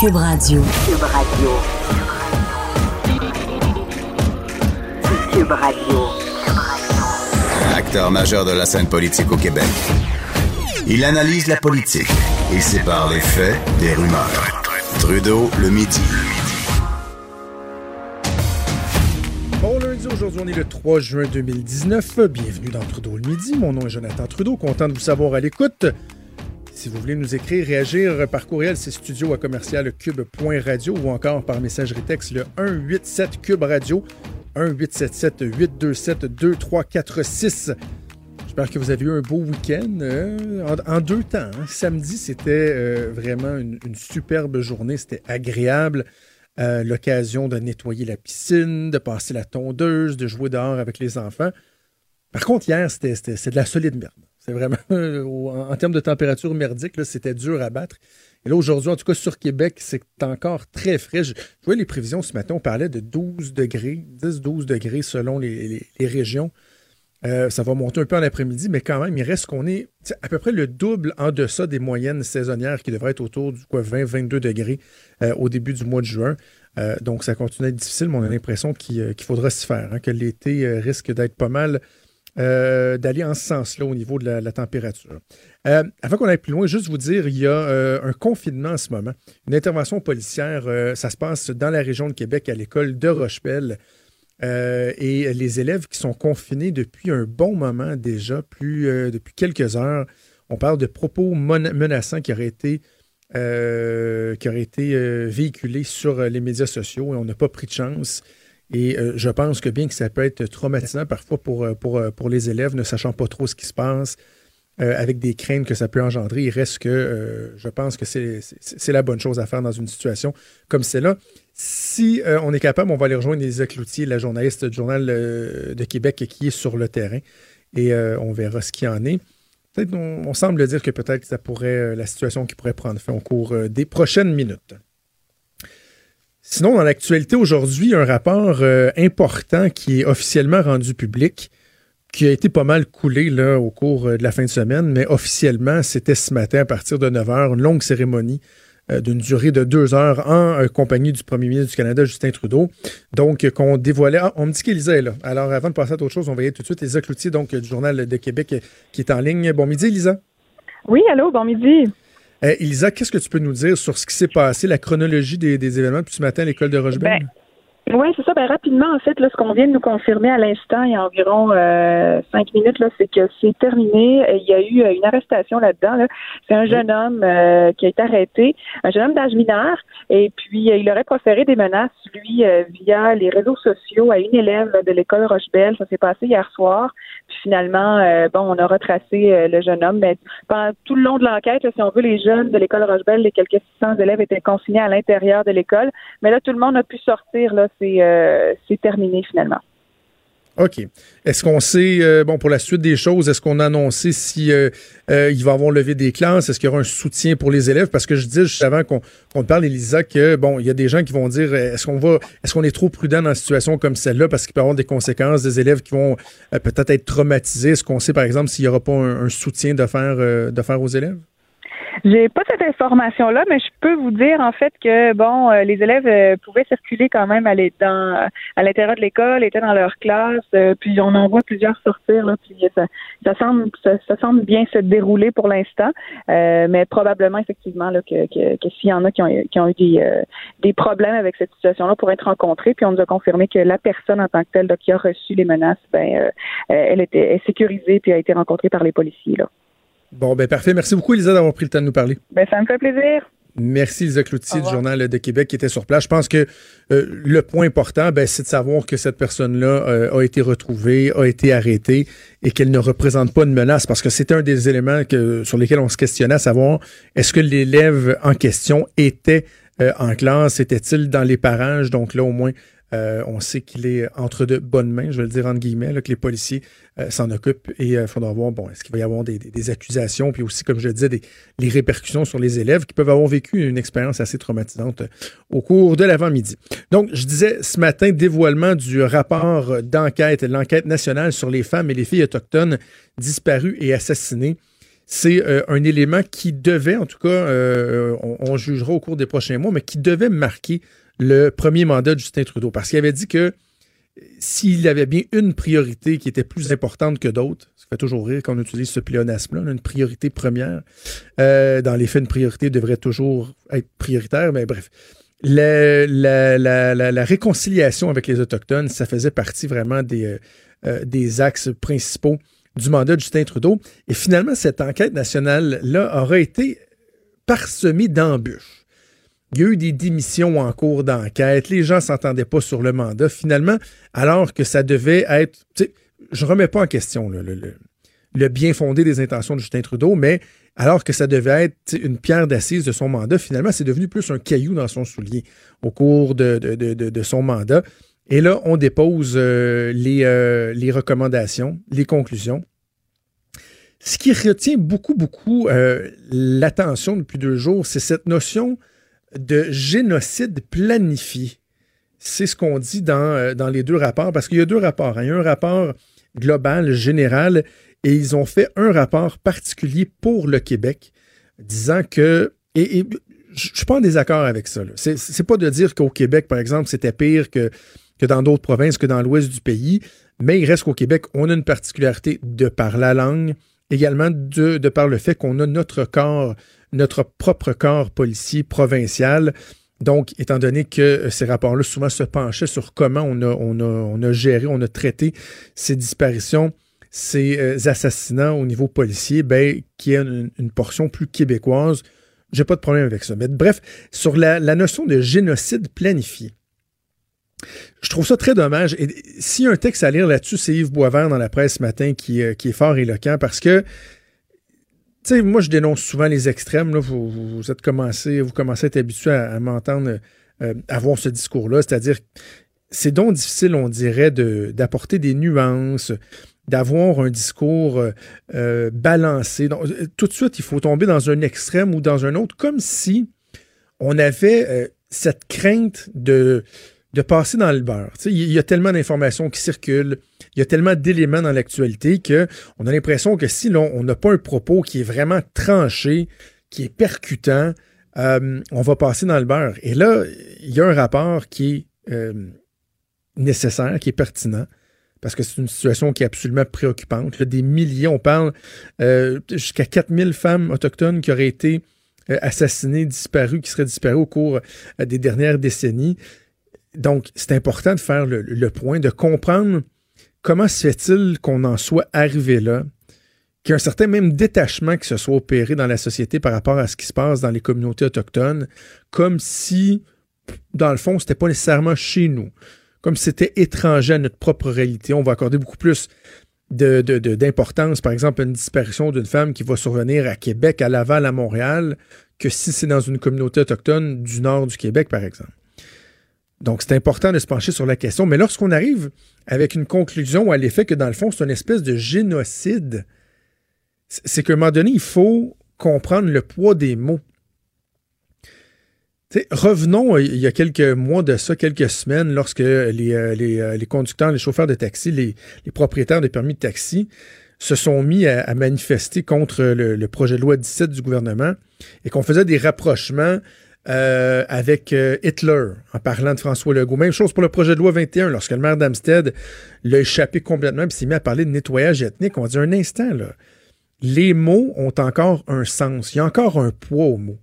Cube Radio. Cube Radio. Cube Radio. Acteur majeur de la scène politique au Québec. Il analyse la politique et sépare les faits des rumeurs. Trudeau le midi. Bon lundi, aujourd'hui on est le 3 juin 2019. Bienvenue dans Trudeau le midi. Mon nom est Jonathan Trudeau, content de vous savoir à l'écoute. Si vous voulez nous écrire, réagir par courriel, c'est studio à commercial cube.radio ou encore par messagerie texte le 187 Cube Radio 1-877 827 2346. J'espère que vous avez eu un beau week-end euh, en, deux temps. Hein. Samedi, c'était euh, vraiment une, superbe journée. C'était agréable. Euh, l'occasion de nettoyer la piscine, de passer la tondeuse, de jouer dehors avec les enfants. Par contre, hier, c'était de la solide merde. C'est vraiment, en, termes de température merdique, c'était dur à battre. Et là, aujourd'hui, en tout cas, sur Québec, c'est encore très frais. Je, vois les prévisions ce matin, on parlait de 12 degrés, 10-12 degrés selon les, régions. Euh, ça va monter un peu en après-midi, mais quand même, il reste qu'on est à peu près le double en deçà des moyennes saisonnières qui devraient être autour du 20-22 degrés euh, au début du mois de juin. Euh, donc, ça continue à être difficile, mais on a l'impression qu'il faudra s'y faire, hein, que l'été risque d'être pas mal euh, d'aller en ce sens-là au niveau de la, température. Euh, avant qu'on aille plus loin, juste vous dire, il y a euh, un confinement en ce moment, une intervention policière, ça se passe dans la région de Québec à l'école de Rochepelle. et les élèves qui sont confinés depuis un bon moment déjà, plus depuis quelques heures, on parle de propos menaçants qui auraient été, qui auraient été véhiculés sur les médias sociaux et on n'a pas pris de chance. Et euh, je pense que bien que ça peut être traumatisant parfois pour, euh, pour, euh, pour les élèves, ne sachant pas trop ce qui se passe, avec des craintes que ça peut engendrer, il reste que je pense que c'est la bonne chose à faire dans une situation comme celle-là. Si on est capable, on va aller rejoindre Lisa Cloutier, la journaliste du Journal de Québec qui est sur le terrain, et on verra ce qu'il en est. Peut-être on, on, semble dire que peut-être ça pourrait, la situation qui pourrait prendre fin au cours des prochaines minutes. Sinon, dans l'actualité aujourd'hui, un rapport euh, important qui est officiellement rendu public, qui a été pas mal coulé là, au cours euh, de la fin de semaine, mais officiellement, c'était ce matin à partir de 9 h, une longue cérémonie euh, d'une durée de deux heures en compagnie du premier ministre du Canada, Justin Trudeau. Donc, qu'on dévoilait. Ah, on me dit qu'Élisa est là. Alors, avant de passer à autre chose, on va y aller tout de suite. Elisa Cloutier, donc, du Journal de Québec, qui est en ligne. Bon midi, Elisa. Oui, allô, bon midi. Euh, Elisa, qu'est-ce que tu peux nous dire sur ce qui s'est passé, la chronologie des, événements depuis ce matin à l'école de Rochebelle? Ben, oui, c'est ça. Ben, rapidement, en fait, là, ce qu'on vient de nous confirmer à l'instant, il y a environ euh, cinq minutes, là, c'est que c'est terminé. Il y a eu euh, une arrestation là-dedans. C'est un jeune homme qui a été arrêté, un jeune homme d'âge mineur, et puis il aurait proféré des menaces, lui, via les réseaux sociaux à une élève de l'école Rochebelle. Ça s'est passé hier soir. Finalement, euh, bon, on a retracé euh, le jeune homme. Mais pendant tout le long de l'enquête, si on veut, les jeunes de l'école Rochebelle, les quelques 600 élèves étaient consignés à l'intérieur de l'école. Mais là, tout le monde a pu sortir. Là, c'est euh, terminé finalement. OK. Est-ce qu'on sait, euh, bon, pour la suite des choses, est-ce qu'on a annoncé si euh, euh, il va avoir levé des classes? Est-ce qu'il y aura un soutien pour les élèves? Parce que je dis juste avant qu'on te parle, Elisa, que bon, il y a des gens qui vont dire est-ce qu'on va est-ce qu'on est trop prudent dans une situation comme celle-là? Parce qu'il peut y avoir des conséquences, des élèves qui vont peut-être être traumatisés. Est-ce qu'on sait, par exemple, s'il n'y aura pas un, soutien de faire de faire aux élèves? J'ai pas cette information-là, mais je peux vous dire en fait que bon, euh, les élèves euh, pouvaient circuler quand même à l'intérieur de l'école, étaient dans leur classe, euh, puis on en voit plusieurs sortir là, puis ça, ça semble ça, semble bien se dérouler pour l'instant, mais probablement effectivement là que, que, que s'il y en a qui ont, qui ont eu des, des problèmes avec cette situation-là pour être rencontrés, puis on nous a confirmé que la personne en tant que telle qui a reçu les menaces, ben elle était sécurisée puis a été rencontrée par les policiers là. Bon, ben parfait. Merci beaucoup, Elisa, d'avoir pris le temps de nous parler. Ben, ça me fait plaisir. Merci, Lisa Cloutier du Journal de Québec qui était sur place. Je pense que euh, le point important, ben, c'est de savoir que cette personne-là euh, a été retrouvée, a été arrêtée et qu'elle ne représente pas une menace parce que c'était un des éléments que, sur lesquels on se questionnait, à savoir est-ce que l'élève en question était euh, en classe, était-il dans les parages? Donc là, au moins, euh, on sait qu'il est entre de bonnes mains, je vais le dire entre guillemets, que les policiers euh, s'en occupent et il euh, faudra voir, bon, est-ce qu'il va y avoir des, accusations, puis aussi, comme je le disais, des, les répercussions sur les élèves qui peuvent avoir vécu une expérience assez traumatisante au cours de l'avant-midi. Donc, je disais ce matin, dévoilement du rapport d'enquête, l'enquête nationale sur les femmes et les filles autochtones disparues et assassinées. c'est un élément qui devait, en tout cas, on, jugera au cours des prochains mois, mais qui devait marquer le premier mandat de Justin Trudeau. Parce qu'il avait dit que s'il avait bien une priorité qui était plus importante que d'autres, ça fait toujours rire quand on utilise ce pléonasme-là, une priorité première. Euh, dans les faits, une priorité devrait toujours être prioritaire, mais bref. La réconciliation avec les Autochtones, ça faisait partie vraiment des, euh, euh, des axes principaux du mandat de Justin Trudeau. Et finalement, cette enquête nationale-là aura été parsemée d'embûches. Il y a eu des démissions en cours d'enquête. Les gens ne s'entendaient pas sur le mandat. Finalement, alors que ça devait être. Je ne remets pas en question le, bien fondé des intentions de Justin Trudeau, mais alors que ça devait être une pierre d'assise de son mandat, finalement, c'est devenu plus un caillou dans son soulier au cours de, son mandat. Et là, on dépose euh, les, euh, les, recommandations, les conclusions. Ce qui retient beaucoup, beaucoup euh, l'attention depuis deux jours, c'est cette notion de génocide planifié. C'est ce qu'on dit dans, euh, dans, les deux rapports, parce qu'il y a deux rapports. Hein. Il y a un rapport global, général, et ils ont fait un rapport particulier pour le Québec, disant que. Et, je ne suis pas en désaccord avec ça. Ce n'est pas de dire qu'au Québec, par exemple, c'était pire que, que dans d'autres provinces, que dans l'ouest du pays, mais il reste qu'au Québec, on a une particularité de par la langue, également de, de par le fait qu'on a notre corps notre propre corps policier provincial. Donc, étant donné que ces rapports-là souvent se penchaient sur comment on a, on a, géré, on a traité ces disparitions, ces euh, assassinats au niveau policier, ben, qui est une, portion plus québécoise, j'ai pas de problème avec ça. Mais bref, sur la, notion de génocide planifié, je trouve ça très dommage. Et s'il y a un texte à lire là-dessus, c'est Yves Boisvert dans la presse ce matin qui, euh, qui est fort éloquent parce que moi, je dénonce souvent les extrêmes. Vous, êtes commencé, vous commencez à être habitué à, m'entendre euh, avoir ce discours-là. C'est-à-dire, c'est donc difficile, on dirait, d'apporter des nuances, d'avoir un discours euh, euh, balancé. Tout de suite, il faut tomber dans un extrême ou dans un autre, comme si on avait cette crainte de de passer dans le beurre. Il y a tellement d'informations qui circulent, il y a tellement d'éléments dans l'actualité qu'on a l'impression que si on n'a pas un propos qui est vraiment tranché, qui est percutant, euh, on va passer dans le beurre. Et là, il y a un rapport qui est euh, nécessaire, qui est pertinent, parce que c'est une situation qui est absolument préoccupante. des millions, on parle euh, jusqu'à 4000 femmes autochtones qui auraient été assassinées, disparues, qui seraient disparues au cours des dernières décennies. Donc, c'est important de faire le, point, de comprendre comment se fait-il qu'on en soit arrivé là, qu'il y a un certain même détachement qui se soit opéré dans la société par rapport à ce qui se passe dans les communautés autochtones, comme si, dans le fond, c'était pas nécessairement chez nous, comme si c'était étranger à notre propre réalité. On va accorder beaucoup plus d'importance, par exemple, à une disparition d'une femme qui va survenir à Québec, à Laval, à Montréal, que si c'est dans une communauté autochtone du nord du Québec, par exemple. Donc, c'est important de se pencher sur la question. Mais lorsqu'on arrive avec une conclusion à l'effet que, dans le fond, c'est une espèce de génocide, c'est qu'à un moment donné, il faut comprendre le poids des mots. revenons euh, il y a quelques mois de ça, quelques semaines, lorsque les, euh, euh, conducteurs, les chauffeurs de taxi, les, propriétaires des permis de taxi se sont mis à, manifester contre le, le, projet de loi 17 du gouvernement et qu'on faisait des rapprochements euh, avec euh, Hitler, en parlant de François Legault. Même chose pour le projet de loi 21, lorsque le maire d'Amstead l'a échappé complètement et s'est mis à parler de nettoyage ethnique. On dit un instant, là, les mots ont encore un sens. Il y a encore un poids aux mots.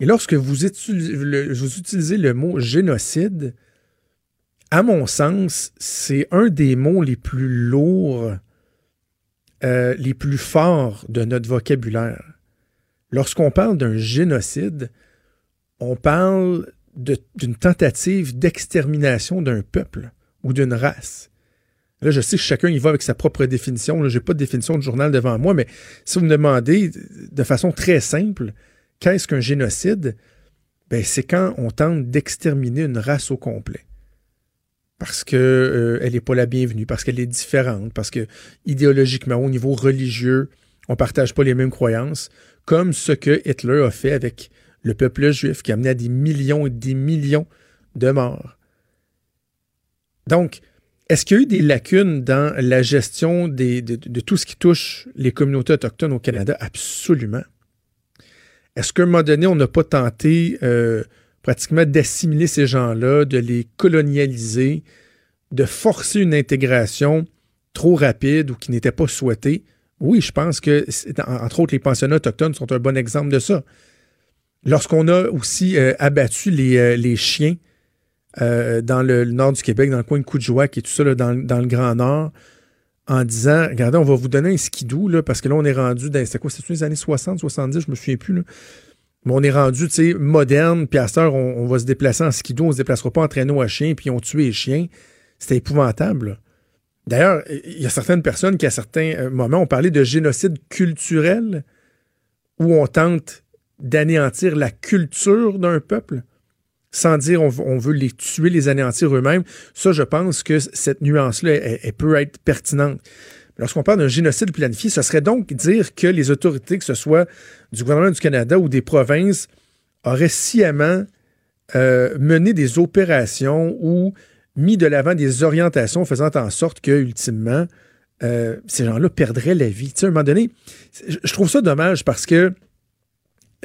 Et lorsque vous utilisez le, mot génocide, à mon sens, c'est un des mots les plus lourds, euh, les plus forts de notre vocabulaire. Lorsqu'on parle d'un génocide, on parle d'une tentative d'extermination d'un peuple ou d'une race. Là, je sais que chacun y va avec sa propre définition. Je n'ai pas de définition de journal devant moi, mais si vous me demandez de façon très simple, qu'est-ce qu'un génocide? Ben, c'est quand on tente d'exterminer une race au complet. Parce qu'elle euh, n'est pas la bienvenue, parce qu'elle est différente, parce que idéologiquement, au niveau religieux, on ne partage pas les mêmes croyances, comme ce que Hitler a fait avec le peuple juif qui a amené à des millions et des millions de morts. Donc, est-ce qu'il y a eu des lacunes dans la gestion de, tout ce qui touche les communautés autochtones au Canada? Absolument. Est-ce qu'à un moment donné, on n'a pas tenté euh, pratiquement d'assimiler ces gens-là, de les colonialiser, de forcer une intégration trop rapide ou qui n'était pas souhaitée? Oui, je pense que, entre autres, les pensionnats autochtones sont un bon exemple de ça. Lorsqu'on a aussi euh, abattu les, euh, chiens euh, dans le, nord du Québec, dans le coin de Coudjouac et tout ça, dans, le Grand Nord, en disant Regardez, on va vous donner un skidoo, là, parce que là, on est rendu dans. C'était quoi les années 60, 70, je me souviens plus. Mais on est rendu, tu sais, moderne, puis à cette heure, on, va se déplacer en skidoo, on se déplacera pas en traîneau à chien, puis on tue les chiens. C'était épouvantable. D'ailleurs, il y a certaines personnes qui, à certains moments, ont parlé de génocide culturel, où on tente d'anéantir la culture d'un peuple sans dire on, veut les tuer, les anéantir eux-mêmes. Ça, je pense que cette nuance-là, peut être pertinente. Lorsqu'on parle d'un génocide planifié, ce serait donc dire que les autorités, que ce soit du gouvernement du Canada ou des provinces, auraient sciemment euh, mené des opérations ou mis de l'avant des orientations faisant en sorte que, ultimement, euh, ces gens-là perdraient la vie. Tu sais, à un moment donné, je trouve ça dommage parce que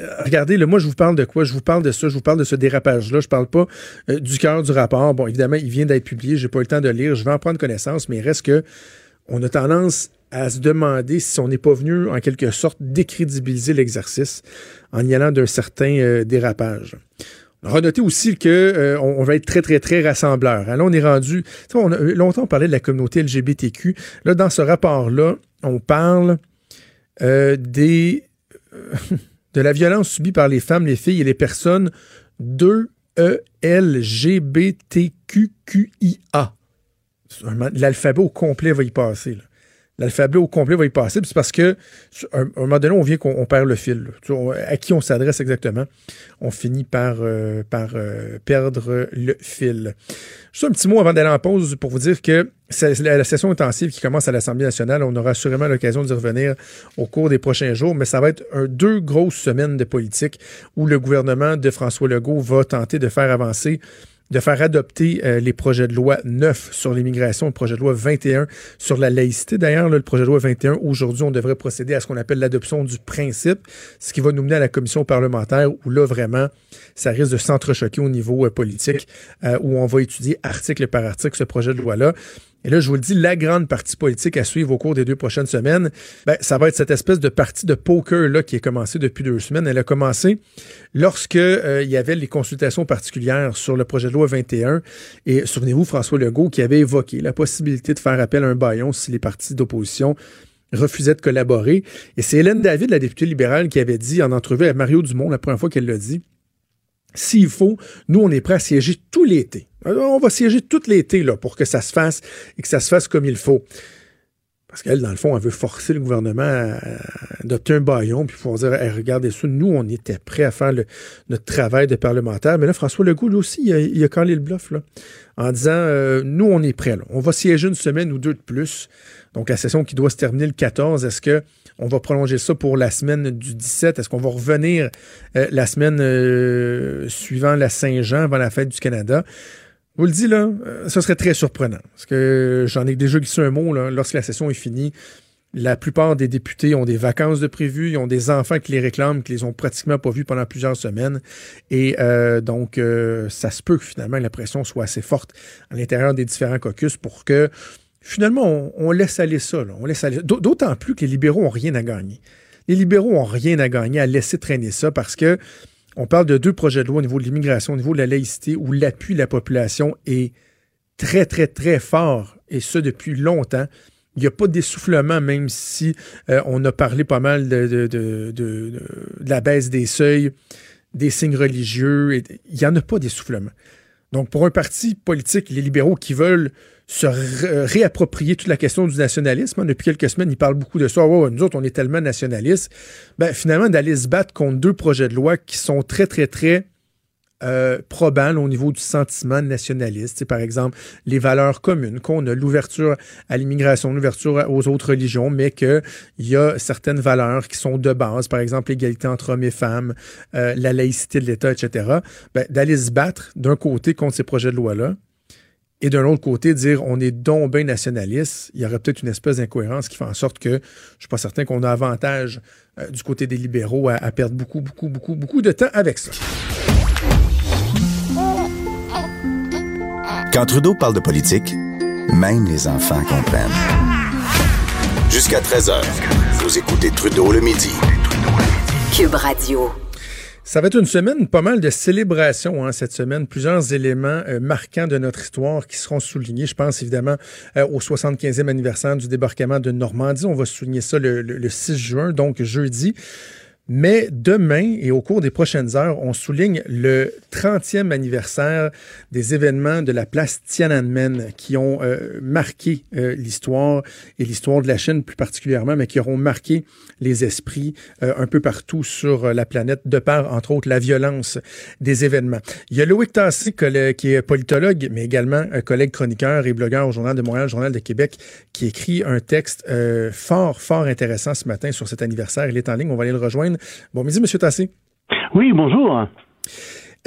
euh, regardez, moi, je vous parle de quoi? Je vous parle de ça, je vous parle de ce dérapage-là. Je parle pas euh, du cœur du rapport. Bon, évidemment, il vient d'être publié, j'ai pas eu le temps de lire, je vais en prendre connaissance, mais il reste que on a tendance à se demander si on n'est pas venu, en quelque sorte, décrédibiliser l'exercice en y allant d'un certain euh, dérapage. Noté aussi qu'on on va être très, très, très rassembleur. Hein. là, on est rendu. On a, longtemps, on parlait de la communauté LGBTQ. Là, dans ce rapport-là, on parle des de la violence subie par les femmes, les filles et les personnes de E-L-G-B-T-Q-Q-I-A. L'alphabet au complet va y passer. L'alphabet au complet va y passer. C'est parce que, un, moment donné, on vient qu'on perd le fil. À qui on s'adresse exactement? On finit par, euh, par euh, perdre le fil. Juste un petit mot avant d'aller en pause pour vous dire que la session intensive qui commence à l'Assemblée nationale, on aura assurément l'occasion d'y revenir au cours des prochains jours, mais ça va être deux grosses semaines de politique où le gouvernement de François Legault va tenter de faire avancer de faire adopter euh, les projets de loi 9 sur l'immigration, le projet de loi 21 sur la laïcité. D'ailleurs, le projet de loi 21, aujourd'hui, on devrait procéder à ce qu'on appelle l'adoption du principe, ce qui va nous mener à la commission parlementaire où là, vraiment, ça risque de s'entrechoquer au niveau euh, politique, euh, où on va étudier article par article ce projet de loi-là. Et là, je vous le dis, la grande partie politique à suivre au cours des deux prochaines semaines, ben, ça va être cette espèce de partie de poker-là qui a commencé depuis deux semaines. Elle a commencé lorsque euh, il y avait les consultations particulières sur le projet de loi 21. Et souvenez-vous, François Legault qui avait évoqué la possibilité de faire appel à un baillon si les partis d'opposition refusaient de collaborer. Et c'est Hélène David, la députée libérale, qui avait dit en entrevue à Mario Dumont, la première fois qu'elle l'a dit, s'il faut, nous, on est prêt à siéger tout l'été. On va siéger tout l'été là, pour que ça se fasse et que ça se fasse comme il faut. Parce qu'elle, dans le fond, elle veut forcer le gouvernement à adopter un baillon, puis pour dire regardez ça, nous, on était prêts à faire notre travail de parlementaire. Mais là, François Legault, aussi, il a, il a calé le bluff là, en disant euh, nous, on est prêts. Là. On va siéger une semaine ou deux de plus. Donc, la session qui doit se terminer le 14, est-ce que on va prolonger ça pour la semaine du 17. Est-ce qu'on va revenir euh, la semaine euh, suivant la Saint-Jean, avant la fête du Canada? Vous le dis, là, euh, ce serait très surprenant. Parce que j'en ai déjà glissé un mot, là, lorsque la session est finie. La plupart des députés ont des vacances de prévues, ils ont des enfants qui les réclament, qui les ont pratiquement pas vus pendant plusieurs semaines. Et donc, ça se peut que finalement la pression soit assez forte à l'intérieur des différents caucus pour que finalement, on, laisse aller ça. On laisse aller. D'autant plus que les libéraux n'ont rien à gagner. Les libéraux n'ont rien à gagner à laisser traîner ça parce que on parle de deux projets de loi au niveau de l'immigration, au niveau de la laïcité, où l'appui de la population est très, très, très fort, et ce depuis longtemps. Il n'y a pas d'essoufflement, même si euh, on a parlé pas mal de, de, la baisse des seuils, des signes religieux. il n'y en a pas d'essoufflement. Donc, pour un parti politique, les libéraux qui veulent se réapproprier toute la question du nationalisme. Hein, depuis quelques semaines, ils parlent beaucoup de ça. nous autres, on est tellement nationalistes. Ben, finalement, d'aller se battre contre deux projets de loi qui sont très, très, très euh, au niveau du sentiment nationaliste. Par exemple, les valeurs communes, qu'on a l'ouverture à l'immigration, l'ouverture aux autres religions, mais qu'il y a certaines valeurs qui sont de base, par exemple l'égalité entre hommes et femmes, euh, la laïcité de l'État, etc. Ben, d'aller se battre d'un côté contre ces projets de loi-là, et d'un autre côté, dire on est donc bien nationaliste, il y aurait peut-être une espèce d'incohérence qui fait en sorte que je ne suis pas certain qu'on a avantage euh, du côté des libéraux à, perdre beaucoup, beaucoup, beaucoup, beaucoup de temps avec ça. Quand Trudeau parle de politique, même les enfants comprennent. Jusqu'à 13h, vous écoutez Trudeau le midi. Cube Radio. Ça va être une semaine pas mal de célébrations hein, cette semaine. Plusieurs éléments euh, marquants de notre histoire qui seront soulignés. Je pense évidemment euh, au 75e anniversaire du débarquement de Normandie. On va souligner ça le, le 6 juin, donc jeudi. Mais demain et au cours des prochaines heures, on souligne le 30e anniversaire des événements de la place Tiananmen qui ont euh, marqué euh, l'histoire et l'histoire de la Chine plus particulièrement, mais qui auront marqué les esprits euh, un peu partout sur la planète de par, entre autres, la violence des événements. Il y a Loïc Tassé, qui est politologue, mais également un collègue chroniqueur et blogueur au Journal de Montréal, Journal de Québec, qui écrit un texte fort, fort intéressant ce matin sur cet anniversaire. Il est en ligne, on va aller le rejoindre. Bon midi, M. Tassé. Oui, bonjour.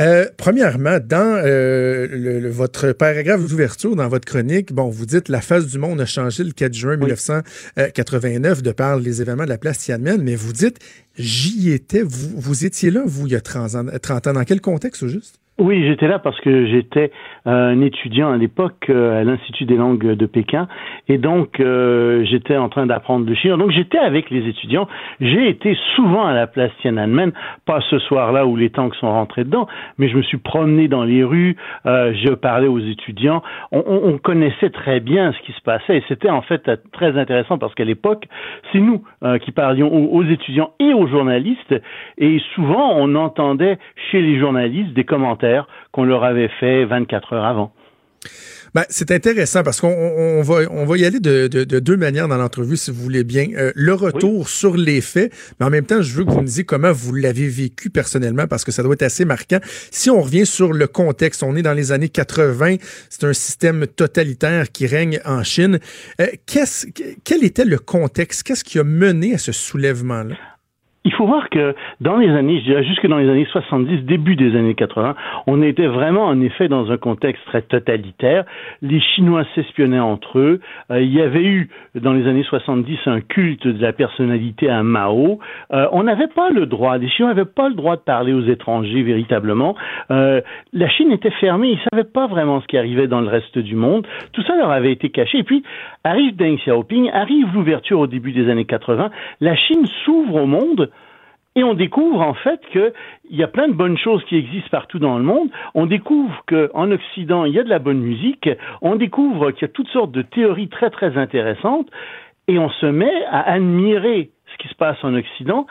Euh, premièrement, dans euh, le, votre paragraphe d'ouverture, dans votre chronique, bon, vous dites la face du monde a changé le 4 juin 1989 de par les événements de la place Tiananmen, mais vous dites j'y étais, vous, vous étiez là, vous, il y a 30 ans. 30 ans. Dans quel contexte, au juste? Oui, j'étais là parce que j'étais euh, un étudiant à l'époque euh, à l'Institut des langues de Pékin et donc euh, j'étais en train d'apprendre le chinois. Donc j'étais avec les étudiants. J'ai été souvent à la place Tiananmen, pas ce soir-là où les tanks sont rentrés dedans, mais je me suis promené dans les rues, je parlais aux étudiants. On, on, connaissait très bien ce qui se passait et c'était en fait très intéressant parce qu'à l'époque, c'est nous qui parlions aux, aux étudiants et aux journalistes et souvent on entendait chez les journalistes des commentaires qu'on leur avait fait 24 heures avant. Ben, c'est intéressant parce qu'on va, on va y aller de, deux manières dans l'entrevue, si vous voulez bien. Euh, le retour sur les faits, mais en même temps, je veux que vous me disiez comment vous l'avez vécu personnellement parce que ça doit être assez marquant. Si on revient sur le contexte, on est dans les années 80, c'est un système totalitaire qui règne en Chine. Euh, quel était le contexte? Qu'est-ce qui a mené à ce soulèvement-là? Il faut voir que dans les années, je dirais jusque dans les années 70, début des années 80, on était vraiment en effet dans un contexte très totalitaire. Les Chinois s'espionnaient entre eux. Euh, il y avait eu dans les années 70 un culte de la personnalité à Mao. Euh, on n'avait pas le droit, les Chinois n'avaient pas le droit de parler aux étrangers véritablement. Euh, la Chine était fermée, ils ne savaient pas vraiment ce qui arrivait dans le reste du monde. Tout ça leur avait été caché. Et puis arrive Deng Xiaoping, arrive l'ouverture au début des années 80. La Chine s'ouvre au monde et on découvre en fait qu'il y a plein de bonnes choses qui existent partout dans le monde. On découvre qu'en Occident, il y a de la bonne musique. On découvre qu'il y a toutes sortes de théories très très intéressantes. Et on se met à admirer ce qui se passe en Occident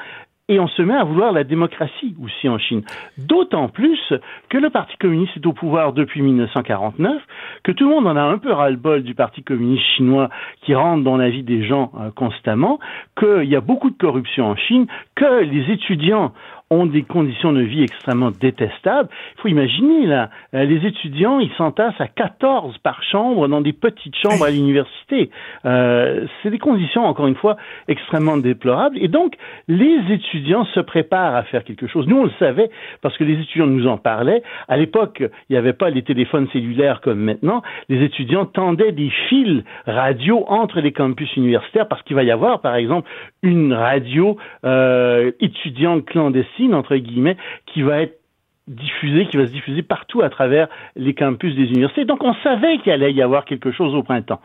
et on se met à vouloir la démocratie aussi en Chine. D'autant plus que le Parti communiste est au pouvoir depuis 1949, que tout le monde en a un peu ras-le-bol du Parti communiste chinois qui rentre dans la vie des gens euh, constamment, qu'il y a beaucoup de corruption en Chine, que les étudiants ont des conditions de vie extrêmement détestables. Il faut imaginer, là, euh, les étudiants, ils s'entassent à 14 par chambre dans des petites chambres à l'université. Euh, c'est des conditions, encore une fois, extrêmement déplorables. Et donc, les étudiants se préparent à faire quelque chose. Nous, on le savait parce que les étudiants nous en parlaient. À l'époque, il n'y avait pas les téléphones cellulaires comme maintenant. Les étudiants tendaient des fils radio entre les campus universitaires parce qu'il va y avoir, par exemple, une radio euh, étudiante clandestine entre guillemets, qui va être diffusée, qui va se diffuser partout à travers les campus des universités. Donc on savait qu'il allait y avoir quelque chose au printemps.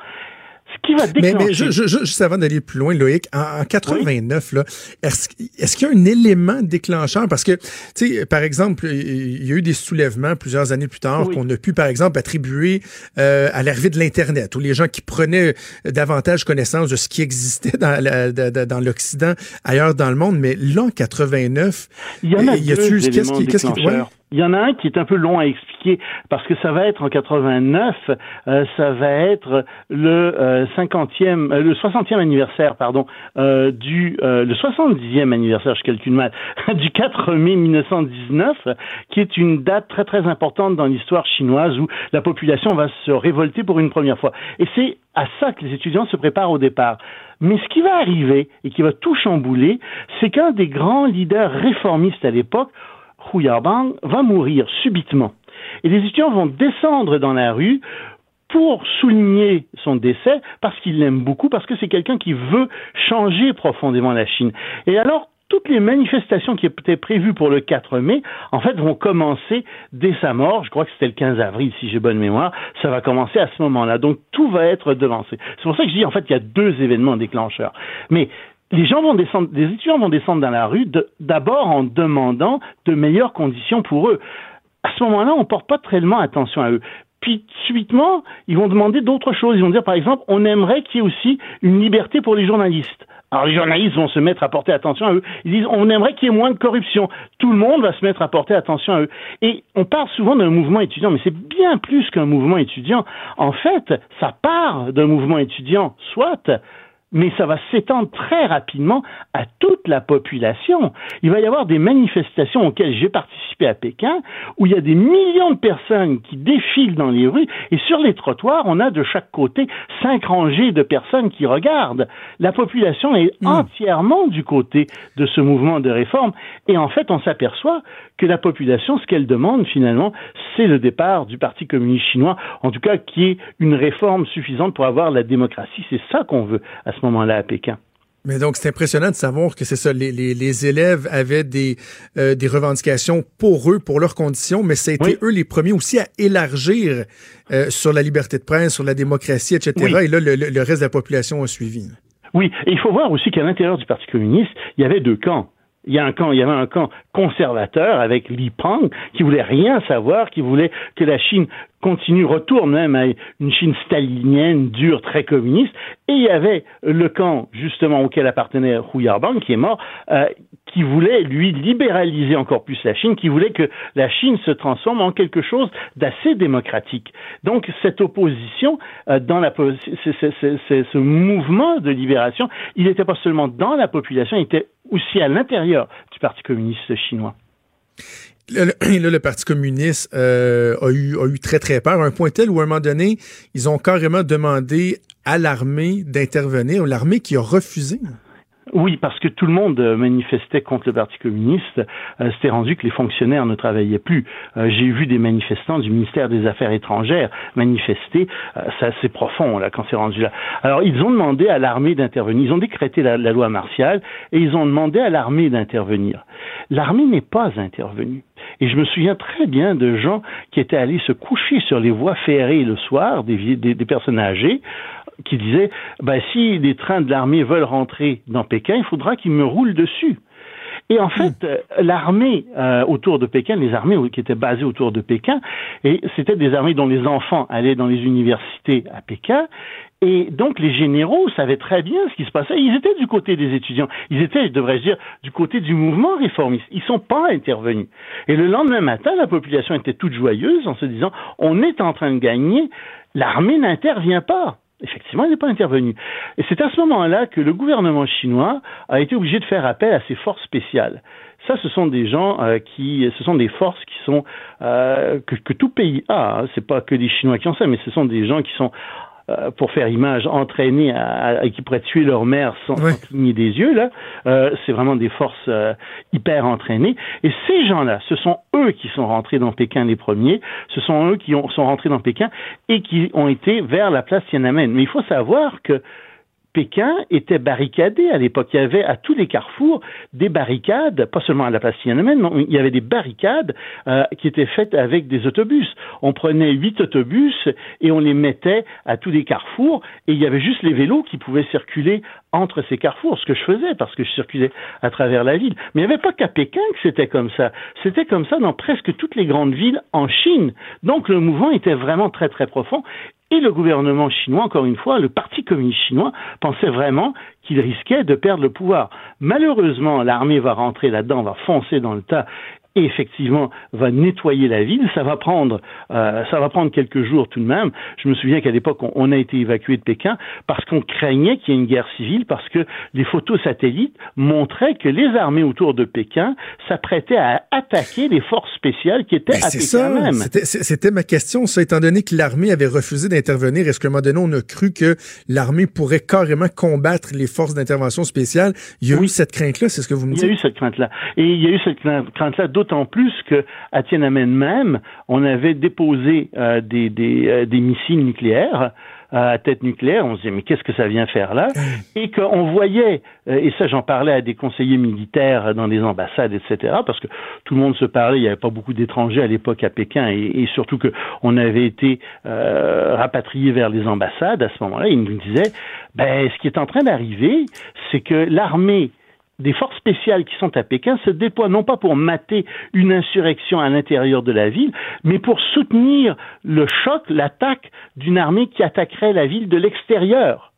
Ce qui va déclencher... Mais, mais je, je, juste avant d'aller plus loin, Loïc, en, 89, là, est-ce, qu'il y a un élément déclencheur? Parce que, tu sais, par exemple, il y a eu des soulèvements plusieurs années plus tard qu'on a pu, par exemple, attribuer euh, à l'arrivée de l'Internet, ou les gens qui prenaient davantage connaissance de ce qui existait dans, l'Occident, ailleurs dans le monde. Mais là, en 89, il y en a, y qu'est-ce qui, qu'est-ce qui, ouais? Il y en a un qui est un peu long à expliquer parce que ça va être en 89, euh, ça va être le 50e, euh, euh, le 60e anniversaire, pardon, du le 70e anniversaire, je calcule mal, du 4 mai 1919, qui est une date très très importante dans l'histoire chinoise où la population va se révolter pour une première fois. Et c'est à ça que les étudiants se préparent au départ. Mais ce qui va arriver et qui va tout chambouler, c'est qu'un des grands leaders réformistes à l'époque Hu Yabang va mourir subitement. Et les étudiants vont descendre dans la rue pour souligner son décès, parce qu'il l'aime beaucoup, parce que c'est quelqu'un qui veut changer profondément la Chine. Et alors, toutes les manifestations qui étaient prévues pour le 4 mai, en fait, vont commencer dès sa mort. Je crois que c'était le 15 avril, si j'ai bonne mémoire. Ça va commencer à ce moment-là. Donc, tout va être devancé. C'est pour ça que je dis, en fait, qu'il y a deux événements déclencheurs. Mais les gens vont descendre, les étudiants vont descendre dans la rue d'abord en demandant de meilleures conditions pour eux. À ce moment-là, on ne porte pas tellement attention à eux. Puis subitement, ils vont demander d'autres choses. Ils vont dire, par exemple, on aimerait qu'il y ait aussi une liberté pour les journalistes. Alors les journalistes vont se mettre à porter attention à eux. Ils disent on aimerait qu'il y ait moins de corruption. Tout le monde va se mettre à porter attention à eux. Et on parle souvent d'un mouvement étudiant, mais c'est bien plus qu'un mouvement étudiant. En fait, ça part d'un mouvement étudiant, soit, mais ça va s'étendre très rapidement à toute la population. Il va y avoir des manifestations auxquelles j'ai participé à Pékin, où il y a des millions de personnes qui défilent dans les rues, et sur les trottoirs, on a de chaque côté cinq rangées de personnes qui regardent. La population est hmm. entièrement du côté de ce mouvement de réforme, et en fait, on s'aperçoit que la population, ce qu'elle demande finalement, c'est le départ du Parti communiste chinois, en tout cas qui est une réforme suffisante pour avoir la démocratie. C'est ça qu'on veut à ce moment-là à Pékin. Mais donc, c'est impressionnant de savoir que c'est ça, les, les, élèves avaient des, euh, des revendications pour eux, pour leurs conditions, mais ça a été eux les premiers aussi à élargir euh, sur la liberté de presse, sur la démocratie, etc. Et là, le, le, reste de la population a suivi. Oui, et il faut voir aussi qu'à l'intérieur du Parti communiste, il y avait deux camps. Il y a un camp, il y avait un camp conservateur avec Li Peng qui voulait rien savoir, qui voulait que la Chine continue, retourne même à une Chine stalinienne, dure, très communiste. Et il y avait le camp, justement, auquel appartenait Hu Yarbang, qui est mort, euh, qui voulait, lui, libéraliser encore plus la Chine, qui voulait que la Chine se transforme en quelque chose d'assez démocratique. Donc, cette opposition, euh, dans la, ce mouvement de libération, il n'était pas seulement dans la population, il était aussi à l'intérieur du Parti communiste chinois. Là, le, Parti communiste euh, a, eu, a eu très, très peur, un point tel où, à un moment donné, ils ont carrément demandé à l'armée d'intervenir, l'armée qui a refusé. Oui, parce que tout le monde euh, manifestait contre le Parti communiste. Euh, C'était rendu que les fonctionnaires ne travaillaient plus. Euh, J'ai vu des manifestants du ministère des Affaires étrangères manifester. Euh, c'est assez profond là quand c'est rendu là. Alors ils ont demandé à l'armée d'intervenir. Ils ont décrété la, loi martiale et ils ont demandé à l'armée d'intervenir. L'armée n'est pas intervenue. Et je me souviens très bien de gens qui étaient allés se coucher sur les voies ferrées le soir, des personnes âgées, qui disait ben, si les trains de l'armée veulent rentrer dans Pékin, il faudra qu'ils me roulent dessus. Et en fait, euh, l'armée euh, autour de Pékin, les armées qui étaient basées autour de Pékin, et c'était des armées dont les enfants allaient dans les universités à Pékin, et donc les généraux savaient très bien ce qui se passait. Ils étaient du côté des étudiants. Ils étaient, devrais-je dire, du côté du mouvement réformiste. Ils sont pas intervenus. Et le lendemain matin, la population était toute joyeuse en se disant on est en train de gagner. L'armée n'intervient pas. Effectivement, il n'est pas intervenu. Et c'est à ce moment-là que le gouvernement chinois a été obligé de faire appel à ses forces spéciales. Ça, ce sont des gens euh, qui, ce sont des forces qui sont euh, que, tout pays a. Hein. C'est pas que des Chinois qui ont ça, mais ce sont des gens qui sont euh, pour faire image, entraînés à, qui pourraient tuer leur mère sans, cligner des yeux, là, euh, c'est vraiment des forces euh, hyper entraînées. Et ces gens-là, ce sont eux qui sont rentrés dans Pékin les premiers, ce sont eux qui ont, sont rentrés dans Pékin et qui ont été vers la place Tiananmen. Mais il faut savoir que Pékin était barricadé à l'époque. Il y avait à tous les carrefours des barricades, pas seulement à la place Tiananmen, mais il y avait des barricades euh, qui étaient faites avec des autobus. On prenait huit autobus et on les mettait à tous les carrefours et il y avait juste les vélos qui pouvaient circuler entre ces carrefours, ce que je faisais parce que je circulais à travers la ville. Mais il n'y avait pas qu'à Pékin que c'était comme ça. C'était comme ça dans presque toutes les grandes villes en Chine. Donc le mouvement était vraiment très très profond et le gouvernement chinois, encore une fois, le Parti communiste chinois, pensait vraiment qu'il risquait de perdre le pouvoir. Malheureusement, l'armée va rentrer là-dedans, va foncer dans le tas et effectivement va nettoyer la ville. Ça va prendre, euh, ça va prendre quelques jours tout de même. Je me souviens qu'à l'époque, on, a été évacué de Pékin parce qu'on craignait qu'il y ait une guerre civile, parce que les photos satellites montraient que les armées autour de Pékin s'apprêtaient à attaquer les forces spéciales qui étaient à Pékin ça. même. C'était ma question, ça, étant donné que l'armée avait refusé d'intervenir. Est-ce qu'à un moment donné, on a cru que l'armée pourrait carrément combattre les forces d'intervention spéciales? Il y a eu cette crainte-là, c'est ce que vous me dites? Il y a eu cette crainte-là. Et il y a eu cette crainte-là, d'autres d'autant plus que à Tiananmen même, on avait déposé des, des, des missiles nucléaires à tête nucléaire. On se disait, mais qu'est-ce que ça vient faire là? Et qu'on voyait, euh, et ça j'en parlais à des conseillers militaires dans des ambassades, etc., parce que tout le monde se parlait, il n'y avait pas beaucoup d'étrangers à l'époque à Pékin, et, et surtout qu'on avait été euh, rapatriés vers les ambassades à ce moment-là. Ils nous disaient, ben, ce qui est en train d'arriver, c'est que l'armée des forces spéciales qui sont à Pékin se déploient non pas pour mater une insurrection à l'intérieur de la ville, mais pour soutenir le choc, l'attaque d'une armée qui attaquerait la ville de l'extérieur.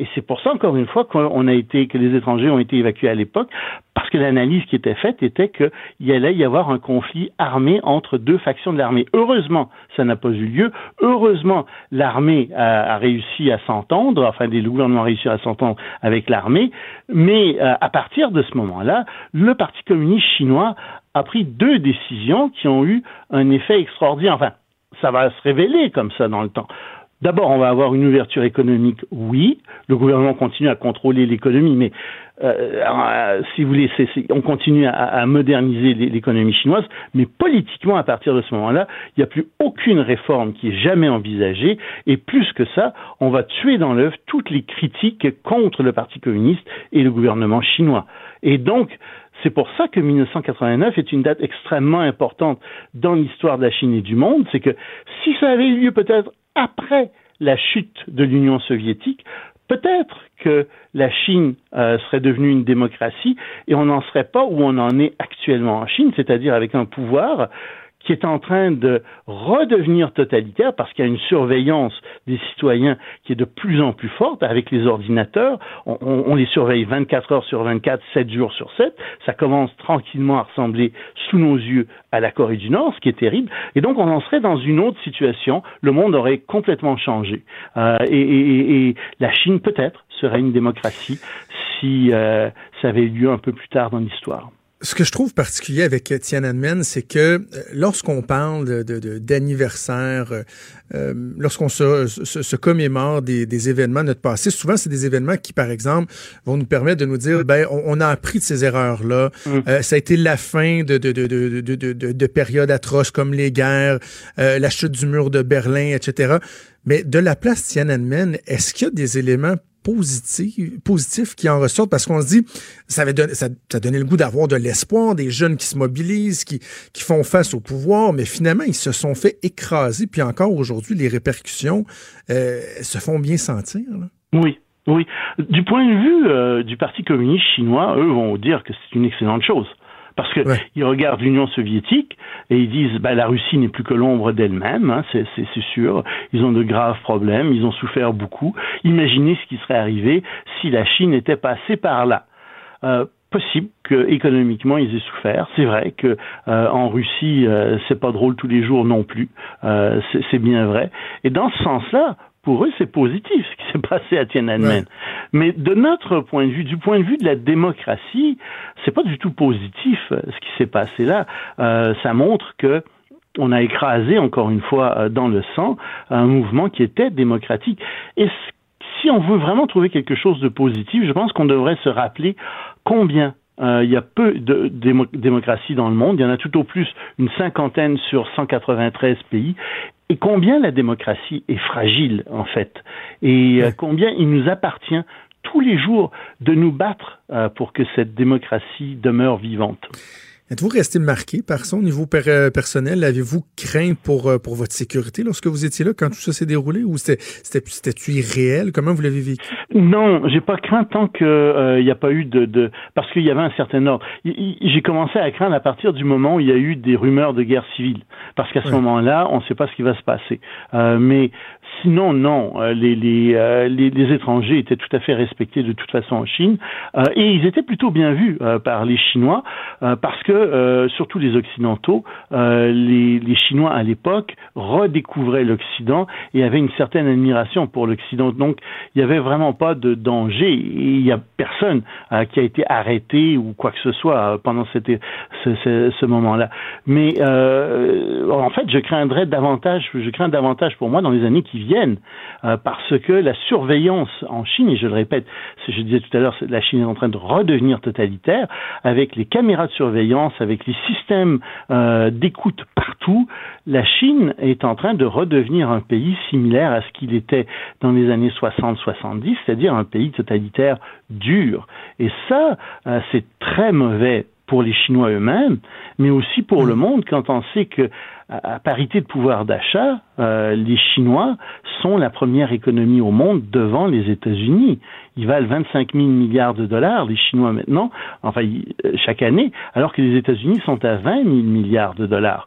Et c'est pour ça, encore une fois, qu'on a été, que les étrangers ont été évacués à l'époque, parce que l'analyse qui était faite était qu'il allait y avoir un conflit armé entre deux factions de l'armée. Heureusement, ça n'a pas eu lieu. Heureusement, l'armée a, réussi à s'entendre, enfin, le gouvernement a réussi à s'entendre avec l'armée. Mais euh, à partir de ce moment-là, le Parti communiste chinois a pris deux décisions qui ont eu un effet extraordinaire. Enfin, ça va se révéler comme ça dans le temps. D'abord, on va avoir une ouverture économique, oui. Le gouvernement continue à contrôler l'économie, mais euh, euh si vous voulez, on continue à, moderniser l'économie chinoise, mais politiquement, à partir de ce moment-là, il n'y a plus aucune réforme qui est jamais envisagée, et plus que ça, on va tuer dans l'œuf toutes les critiques contre le Parti communiste et le gouvernement chinois. Et donc, c'est pour ça que 1989 est une date extrêmement importante dans l'histoire de la Chine et du monde. C'est que si ça avait eu lieu peut-être après la chute de l'Union soviétique, peut-être que la Chine euh, serait devenue une démocratie et on n'en serait pas où on en est actuellement en Chine, c'est-à-dire avec un pouvoir qui est en train de redevenir totalitaire parce qu'il y a une surveillance des citoyens qui est de plus en plus forte avec les ordinateurs. On, on, les surveille 24 heures sur 24, 7 jours sur 7. Ça commence tranquillement à ressembler sous nos yeux à la Corée du Nord, ce qui est terrible. Et donc on en serait dans une autre situation. Le monde aurait complètement changé. Euh, et, et, et, la Chine peut-être serait une démocratie si euh, ça avait eu lieu un peu plus tard dans l'histoire. Ce que je trouve particulier avec Tiananmen, c'est que euh, lorsqu'on parle d'anniversaire, de, euh, lorsqu'on se, se, commémore des, des, événements de notre passé, souvent c'est des événements qui, par exemple, vont nous permettre de nous dire, ben, on, a appris de ces erreurs-là. Mm. Euh, ça a été la fin de, de, de, de, de, de périodes atroces comme les guerres, la chute du mur de Berlin, etc. Mais de la place Tiananmen, est-ce qu'il y a des éléments positifs, positifs qui en ressortent parce qu'on se dit ça avait donné, ça, ça le goût d'avoir de l'espoir, des jeunes qui se mobilisent, qui, qui font face au pouvoir, mais finalement ils se sont fait écraser, puis encore aujourd'hui les répercussions euh, se font bien sentir. Oui. Oui, du point de vue euh, du Parti communiste chinois, eux vont dire que c'est une excellente chose. Parce qu'ils regardent l'Union soviétique et ils disent bah, la Russie n'est plus que l'ombre d'elle-même, hein, c'est sûr. Ils ont de graves problèmes, ils ont souffert beaucoup. Imaginez ce qui serait arrivé si la Chine n'était passée par là. Euh, possible que économiquement ils aient souffert. C'est vrai que euh, en Russie euh, c'est pas drôle tous les jours non plus. Euh, c'est bien vrai. Et dans ce sens-là, pour eux, c'est positif ce qui s'est passé à Tiananmen. Mais de notre point de vue, du point de vue de la démocratie, c'est pas du tout positif euh, ce qui s'est passé là. Euh, ça montre que on a écrasé encore une fois euh, dans le sang un mouvement qui était démocratique. Et si on veut vraiment trouver quelque chose de positif, je pense qu'on devrait se rappeler combien euh, il y a peu de démocratie dans le monde. Il y en a tout au plus une cinquantaine sur 193 pays. Et combien la démocratie est fragile, en fait. Et euh, combien il nous appartient tous les jours de nous battre euh, pour que cette démocratie demeure vivante. Êtes-vous resté marqué par ça au niveau euh, personnel? Avez-vous craint pour, euh, pour votre sécurité lorsque vous étiez là, quand tout ça s'est déroulé, ou c'était-tu irréel? Comment vous l'avez vécu? Non, j'ai pas craint tant qu'il n'y euh, a pas eu de... de... Parce qu'il y avait un certain ordre. J'ai commencé à craindre à partir du moment où il y a eu des rumeurs de guerre civile. Parce qu'à ce moment-là, on ne sait pas ce qui va se passer. mais sinon, non. Les, les, les, les, étrangers étaient tout à fait respectés de toute façon en Chine. et ils étaient plutôt bien vus par les Chinois, parce que euh, surtout les Occidentaux, euh, les, Chinois à l'époque redécouvraient l'Occident et avaient une certaine admiration pour l'Occident. Donc, il n'y avait vraiment pas de danger. il n'y a personne euh, qui a été arrêté ou quoi que ce soit pendant ce, ce moment-là. Mais en fait, je craindrais davantage, je crains davantage pour moi dans les années qui viennent, euh, parce que la surveillance en Chine, et je le répète, je disais tout à l'heure, la Chine est en train de redevenir totalitaire, avec les caméras de surveillance, avec les systèmes euh, d'écoute partout, la Chine est en train de redevenir un pays similaire à ce qu'il était dans les années 60-70, c'est-à-dire un pays totalitaire dur. Et ça, euh, c'est très mauvais pour les Chinois eux-mêmes, mais aussi pour le mm. monde quand on sait que à parité de pouvoir d'achat, euh, les Chinois sont la première économie au monde devant les États-Unis. Ils valent 25 000 milliards de dollars, les Chinois maintenant, enfin euh, chaque année, alors que les États-Unis sont à 20 000 milliards de dollars.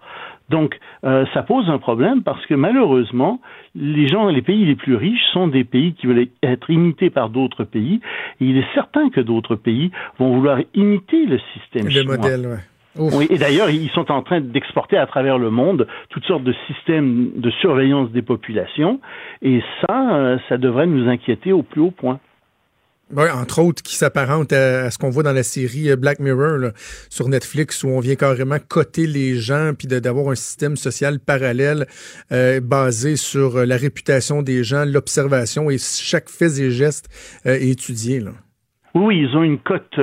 Donc, euh, ça pose un problème parce que malheureusement, les gens, les pays les plus riches sont des pays qui veulent être imités par d'autres pays. Et il est certain que d'autres pays vont vouloir imiter le système le Modèle, Oui, et d'ailleurs, ils sont en train d'exporter à travers le monde toutes sortes de systèmes de surveillance des populations. Et ça, euh, ça devrait nous inquiéter au plus haut point. Oui, entre autres, qui s'apparente à, ce qu'on voit dans la série euh, Black Mirror sur Netflix, où on vient carrément coter les gens, puis d'avoir un système social parallèle euh, basé sur euh, la réputation des gens, l'observation, et chaque fait et geste est étudié. Là. Oui, ils ont une cote.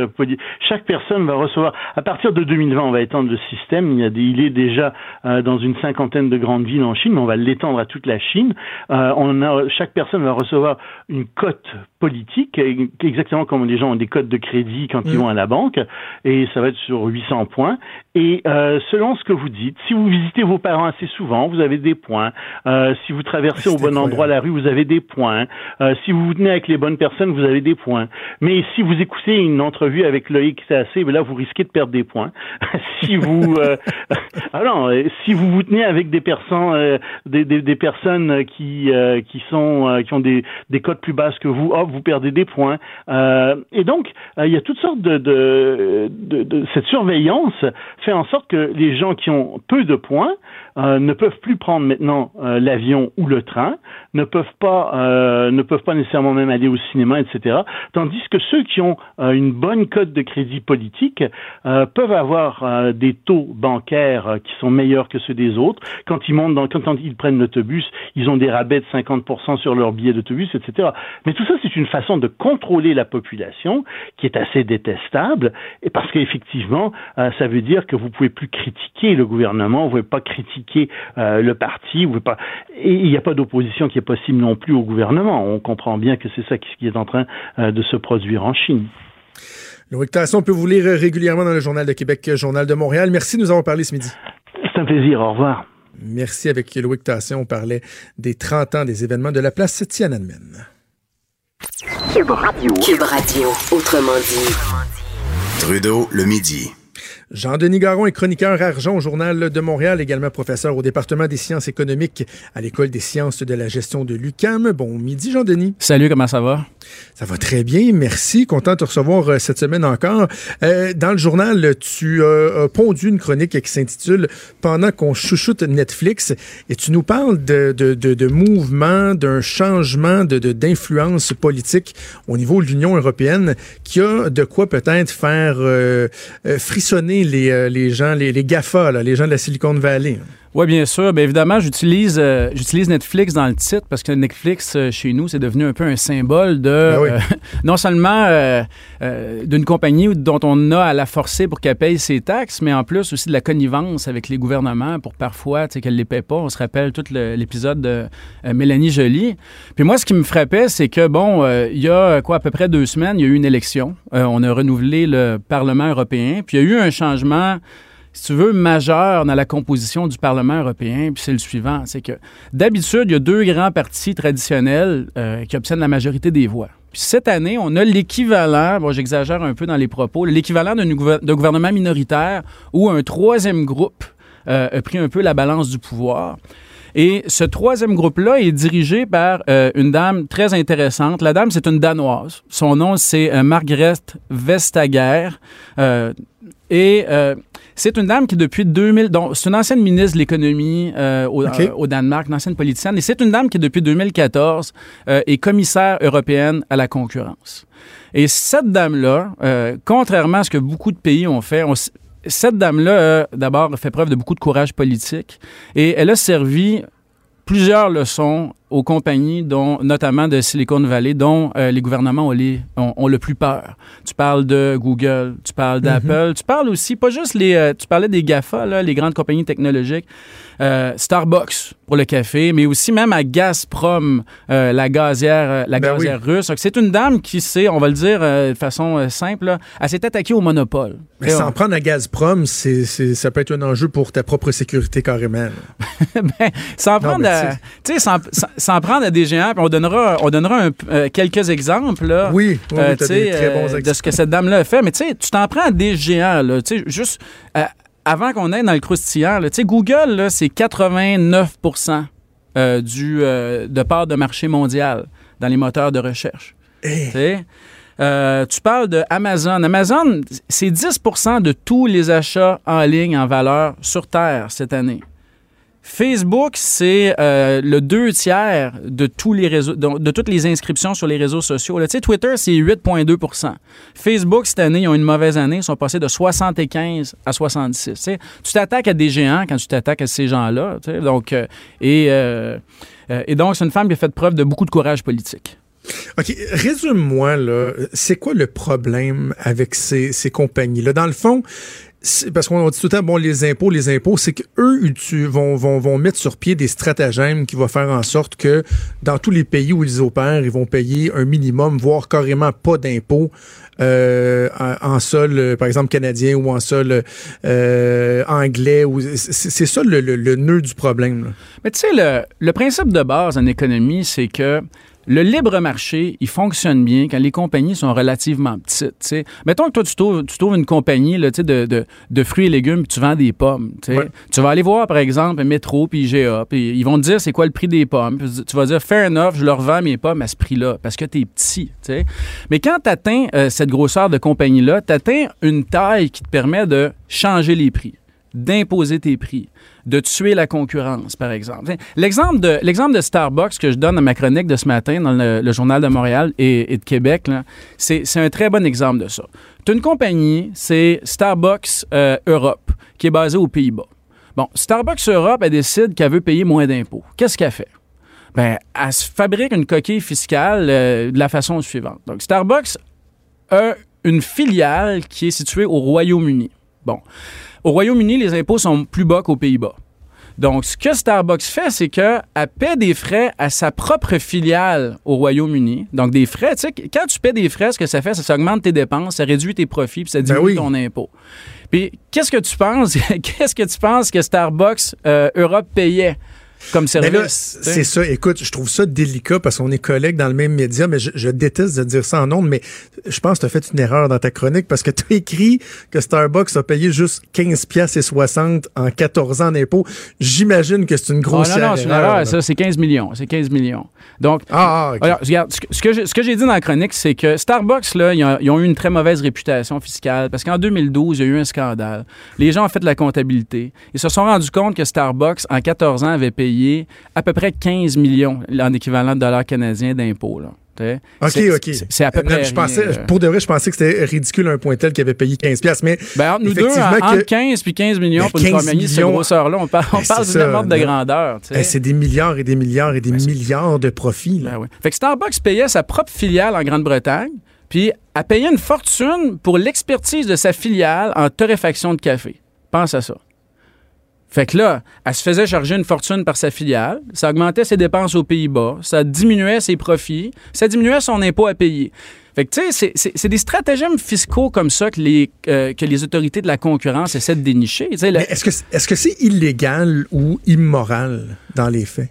Chaque personne va recevoir. À partir de 2020, on va étendre le système. Il, est déjà dans une cinquantaine de grandes villes en Chine, mais on va l'étendre à toute la Chine. Chaque personne va recevoir une cote politique, exactement comme les gens ont des cotes de crédit quand ils mm. vont à la banque, et ça va être sur 800 points. Et euh, selon ce que vous dites, si vous visitez vos parents assez souvent, vous avez des points. Euh, si vous traversez au bon endroit la rue, vous avez des points. Euh, si vous vous tenez avec les bonnes personnes, vous avez des points. Mais si vous écoutez une entrevue avec Loïc assez, ben là vous risquez de perdre des points. si vous, euh, alors, si vous vous tenez avec des personnes, des, des, des, personnes qui qui sont qui ont des des cotes plus basses que vous, hop, vous perdez des points. Euh, et donc, euh, il y a toutes sortes de, de, de, de, cette surveillance fait en sorte que les gens qui ont peu de points euh, ne peuvent plus prendre maintenant euh, l'avion ou le train, ne peuvent pas ne peuvent pas nécessairement même aller au cinéma, etc. Tandis que ceux qui ont une bonne cote de crédit politique peuvent avoir des taux bancaires qui sont meilleurs que ceux des autres. Quand ils montent dans, quand, ils prennent l'autobus, ils ont des rabais de 50% sur leur billet d'autobus, etc. Mais tout ça, c'est une façon de contrôler la population qui est assez détestable, et parce qu'effectivement, ça veut dire que vous pouvez plus critiquer le gouvernement, vous pouvez pas critiquer euh, le parti. Pas... Et il n'y a pas d'opposition qui est possible non plus au gouvernement. On comprend bien que c'est ça qui est en train euh, de se produire en Chine. Loïc Tasson, on peut vous lire régulièrement dans le Journal de Québec, Journal de Montréal. Merci de nous avoir parlé ce midi. C'est un plaisir. Au revoir. Merci. Avec Loïc Tasson, on parlait des 30 ans des événements de la place Tiananmen. Cube Radio. Cube Radio, autrement dit. Trudeau, le midi. Jean-Denis Garon est chroniqueur argent au Journal de Montréal, également professeur au département des sciences économiques à l'École des sciences de la gestion de l'UCAM. Bon midi, Jean-Denis. Salut, comment ça va? Ça va très bien, merci. Content de te recevoir euh, cette semaine encore. Euh, dans le journal, tu as pondu une chronique qui s'intitule Pendant qu'on chouchoute Netflix et tu nous parles de, de, de, de d'un changement de, d'influence politique au niveau de l'Union européenne qui a de quoi peut-être faire euh, frissonner les, euh, les gens, les, les GAFA, les gens de la Silicon Valley. Oui, bien sûr. Bien évidemment, j'utilise euh, j'utilise Netflix dans le titre parce que Netflix, euh, chez nous, c'est devenu un peu un symbole de ben non seulement d'une compagnie dont on a à la forcer pour qu'elle paye ses taxes, mais en plus aussi de la connivence avec les gouvernements pour parfois qu'elle ne les paie pas. On se rappelle tout l'épisode de Mélanie Joly. Puis moi, ce qui me frappait, c'est que, bon, il y a quoi, à peu près deux semaines, il y a eu une élection. on a renouvelé le Parlement européen. Puis il y a eu un changement si tu veux, majeur dans la composition du Parlement européen, puis c'est le suivant, c'est que d'habitude, il y a deux grands partis traditionnels euh, qui obtiennent la majorité des voix. Puis cette année, on a l'équivalent, bon, j'exagère un peu dans les propos, l'équivalent d'un gouvernement minoritaire où un troisième groupe euh, a pris un peu la balance du pouvoir. Et ce troisième groupe-là est dirigé par euh, une dame très intéressante. La dame, c'est une Danoise. Son nom, c'est Margrethe Vestager. et c'est une dame qui, depuis 2000, donc c'est une ancienne ministre de l'économie euh, euh, au, Danemark, une ancienne politicienne, et c'est une dame qui, depuis 2014, euh, est commissaire européenne à la concurrence. Et cette dame-là, contrairement à ce que beaucoup de pays ont fait, cette dame-là, d'abord, fait preuve de beaucoup de courage politique, et elle a servi plusieurs leçons aux compagnies, dont, notamment de Silicon Valley, dont euh, les gouvernements ont, les, ont, le plus peur. Tu parles de Google, tu parles d'Apple, mhm. tu parles aussi, pas juste les... Euh, tu parlais des GAFA, là, les grandes compagnies technologiques, euh, Starbucks pour le café, mais aussi même à Gazprom, la gazière, la ben gazière russe. C'est une dame qui sait, on va le dire de façon simple, elle s'est attaquée au monopole. Mais s'en prendre à Gazprom, c'est, ça peut être un enjeu pour ta propre sécurité carrément. ben, s'en prendre à... Tu sais, s'en prendre à des géants, puis on donnera, on donnera euh, quelques exemples là, oui, oui, euh, très bons euh, de ce que cette dame-là a fait. Mais tu sais, tu t'en prends à des géants, là, juste avant qu'on aille dans le croustillant, Google, c'est 89 du, de part de marché mondial dans les moteurs de recherche. Eh. tu parles de Amazon. Amazon, c'est 10% de tous les achats en ligne en valeur sur Terre cette année. Facebook, c'est euh, le deux tiers de tous les réseaux, de, toutes les inscriptions sur les réseaux sociaux. Twitter, c'est 8,2% Facebook, cette année, ils ont une mauvaise année. Ils sont passés de 75 à 66. Tu t'attaques à des géants quand tu t'attaques à ces gens-là. Donc, euh, et, euh, et donc, c'est une femme qui a fait preuve de beaucoup de courage politique. OK, résume-moi, c'est quoi le problème avec ces, compagnies-là? Dans le fond, parce qu'on dit tout le temps, bon, les impôts, les impôts, c'est qu'eux vont, vont, vont mettre sur pied des stratagèmes qui vont faire en sorte que dans tous les pays où ils opèrent, ils vont payer un minimum, voire carrément pas d'impôts euh, en, sol, euh, par exemple, canadien ou en sol euh, anglais. C'est ça le, le, nœud du problème. Mais tu sais, le, le principe de base en économie, c'est que le libre marché, il fonctionne bien quand les compagnies sont relativement petites. Mettons que toi, tu trouves, une compagnie là, de, de, fruits et légumes, puis tu vends des pommes. Tu vas aller voir, par exemple, Métro puis IGA, puis ils vont te dire c'est quoi le prix des pommes. tu vas dire, fair enough, je leur vends mes pommes à ce prix-là, parce que tu es petit. Mais quand tu atteins euh, cette grosseur de compagnie-là, tu atteins une taille qui te permet de changer les prix d'imposer tes prix, de tuer la concurrence, par exemple. L'exemple de, Starbucks que je donne dans ma chronique de ce matin dans le, Journal de Montréal et, de Québec, c'est, un très bon exemple de ça. Tu une compagnie, c'est Starbucks euh, Europe, qui est basée aux Pays-Bas. Bon, Starbucks Europe, elle décide qu'elle veut payer moins d'impôts. Qu'est-ce qu'elle fait? Bien, elle se fabrique une coquille fiscale euh, de la façon suivante. Donc, Starbucks a une filiale qui est située au Royaume-Uni. Bon. Au Royaume-Uni, les impôts sont plus bas qu'aux Pays-Bas. Donc, ce que Starbucks fait, c'est qu'elle paie des frais à sa propre filiale au Royaume-Uni. Donc, des frais, tu sais, quand tu paies des frais, ce que ça fait, c'est que ça augmente tes dépenses, ça réduit tes profits, puis ça ben diminue ton impôt. Puis, qu'est-ce que tu penses? qu'est-ce que tu penses que Starbucks euh, Europe payait? Comme service. C'est ça. Écoute, je trouve ça délicat parce qu'on est collègues dans le même média, mais je, déteste de dire ça en nombre, mais je pense que tu as fait une erreur dans ta chronique parce que tu as écrit que Starbucks a payé juste 15 pièces et 60 en 14 ans d'impôts. J'imagine que c'est une grosse erreur. non, non, c'est une erreur. Ça, c'est 15 millions. C'est 15 millions. Donc, ah, ah regarde, ce que j'ai dit dans la chronique, c'est que Starbucks, là, ils ont, eu une très mauvaise réputation fiscale parce qu'en 2012, il y a eu un scandale. Les gens ont fait de la comptabilité. Ils se sont rendus compte que Starbucks, en 14 ans, avait payé à peu près 15 millions en équivalent de dollars canadiens d'impôts. OK, OK. C'est à peu près. Je pensais, Pour de vrai, je pensais que c'était ridicule un point tel qui avait payé 15$. Mais ben, entre nous deux, entre 15 puis 15 millions ben, pour une compagnie de cette grosseur-là, on parle, on parle d'une ordre de grandeur. c'est des milliards et des milliards et des ben, milliards de profits. Là. Fait que Starbucks payait sa propre filiale en Grande-Bretagne, puis a payé une fortune pour l'expertise de sa filiale en torréfaction de café. Pense à ça. Fait que là, elle se faisait charger une fortune par sa filiale, ça augmentait ses dépenses aux Pays-Bas, ça diminuait ses profits, ça diminuait son impôt à payer. Fait que, tu sais, c'est des stratagèmes fiscaux comme ça que les, euh, que les autorités de la concurrence essaient de dénicher. Est-ce que c'est -ce c'est illégal ou immoral dans les faits?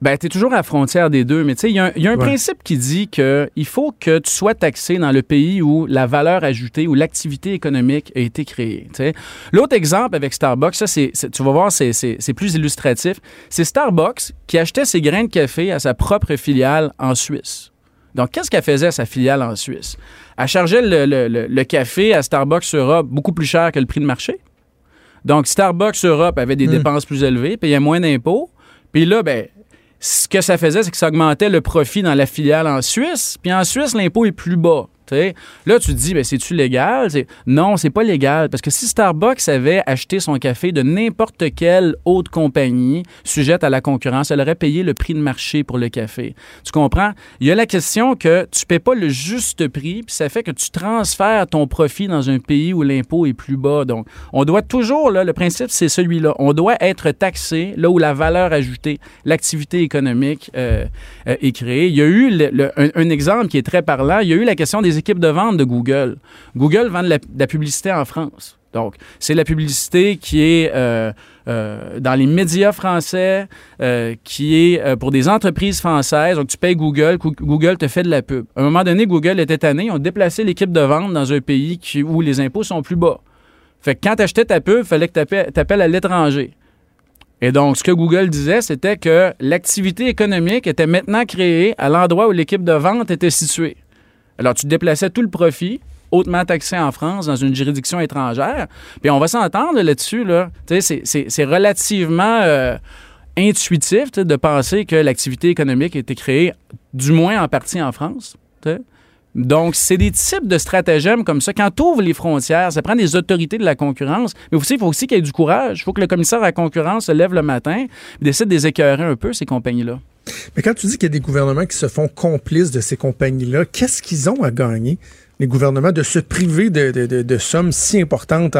Ben, tu es toujours à la frontière des deux, mais tu sais, il y a un, principe qui dit qu'il faut que tu sois taxé dans le pays où la valeur ajoutée, ou l'activité économique a été créée. L'autre exemple avec Starbucks, ça, c'est, tu vas voir, c'est plus illustratif. C'est Starbucks qui achetait ses grains de café à sa propre filiale en Suisse. Donc, qu'est-ce qu'elle faisait à sa filiale en Suisse? Elle chargeait le, le café à Starbucks Europe beaucoup plus cher que le prix de marché. Donc, Starbucks Europe avait des hmm. dépenses plus élevées, payait moins d'impôts. Puis là, ben, ce que ça faisait, c'est que ça augmentait le profit dans la filiale en Suisse. Puis en Suisse, l'impôt est plus bas. Là, tu te dis, ben, c'est-tu légal? Non, c'est pas légal. Parce que si Starbucks avait acheté son café de n'importe quelle autre compagnie sujette à la concurrence, elle aurait payé le prix de marché pour le café. Tu comprends? Il y a la question que tu ne paies pas le juste prix, puis ça fait que tu transfères ton profit dans un pays où l'impôt est plus bas. Donc, on doit toujours, le principe, c'est celui-là. On doit être taxé là où la valeur ajoutée, l'activité économique euh, euh, est créée. Il y a eu un, exemple qui est très parlant. Il y a eu la question des de vente de Google. Google vend de la, publicité en France. Donc, c'est la publicité qui est euh, euh, dans les médias français, euh, qui est pour des entreprises françaises. Donc, tu payes Google, Google te fait de la pub. À un moment donné, Google était tanné, ils ont déplacé l'équipe de vente dans un pays où les impôts sont plus bas. Fait que quand tu achetais ta pub, il fallait que tu appelles à l'étranger. Et donc, ce que Google disait, c'était que l'activité économique était maintenant créée à l'endroit où l'équipe de vente était située. Alors, tu déplaçais tout le profit, hautement taxé en France, dans une juridiction étrangère. Puis on va s'entendre là-dessus. Là. C'est relativement euh, intuitif de penser que l'activité économique a été créée, du moins en partie en France. Donc, c'est des types de stratagèmes comme ça. Quand tu ouvres les frontières, ça prend des autorités de la concurrence. Mais aussi, il faut aussi qu'il y ait du courage. Il faut que le commissaire à la concurrence se lève le matin et décide de les écœurer un peu, ces compagnies-là. Mais quand tu dis qu'il y a des gouvernements qui se font complices de ces compagnies-là, qu'est-ce qu'ils ont à gagner? les gouvernements de se priver de, sommes si importantes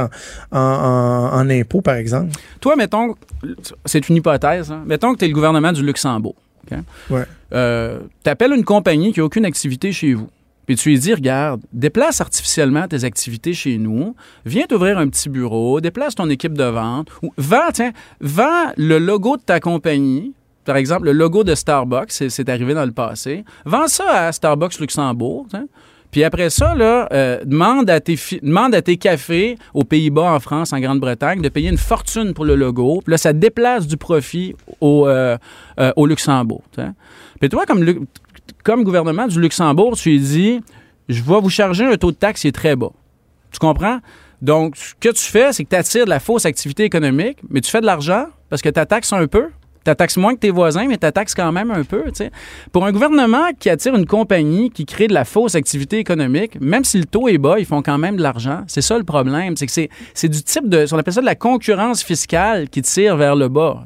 en, impôts, par exemple? Toi, mettons, c'est une hypothèse, hein. mettons que tu es le gouvernement du Luxembourg. Ouais. Euh, tu appelles une compagnie qui n'a aucune activité chez vous. Puis tu lui dis, regarde, déplace artificiellement tes activités chez nous, viens t'ouvrir un petit bureau, déplace ton équipe de vente, ou vends, tiens, vends le logo de ta compagnie par exemple, le logo de Starbucks, c'est arrivé dans le passé. Vends ça à Starbucks Luxembourg. Puis après ça, là, euh, demande, à tes à tes cafés aux Pays-Bas, en France, en Grande-Bretagne, de payer une fortune pour le logo. Puis là, ça déplace du profit au, euh, euh, au Luxembourg. Puis toi, comme, comme gouvernement du Luxembourg, tu lui dis, je vais vous charger un taux de taxe qui est très bas. Tu comprends? Donc, ce que tu fais, c'est que tu attires de la fausse activité économique, mais tu fais de l'argent parce que tu taxes un peu, tu taxes moins que tes voisins, mais tu taxes quand même un peu. Pour un gouvernement qui attire une compagnie qui crée de la fausse activité économique, même si le taux est bas, ils font quand même de l'argent. C'est ça le problème. C'est que c'est du type de. On appelle ça de la concurrence fiscale qui tire vers le bas.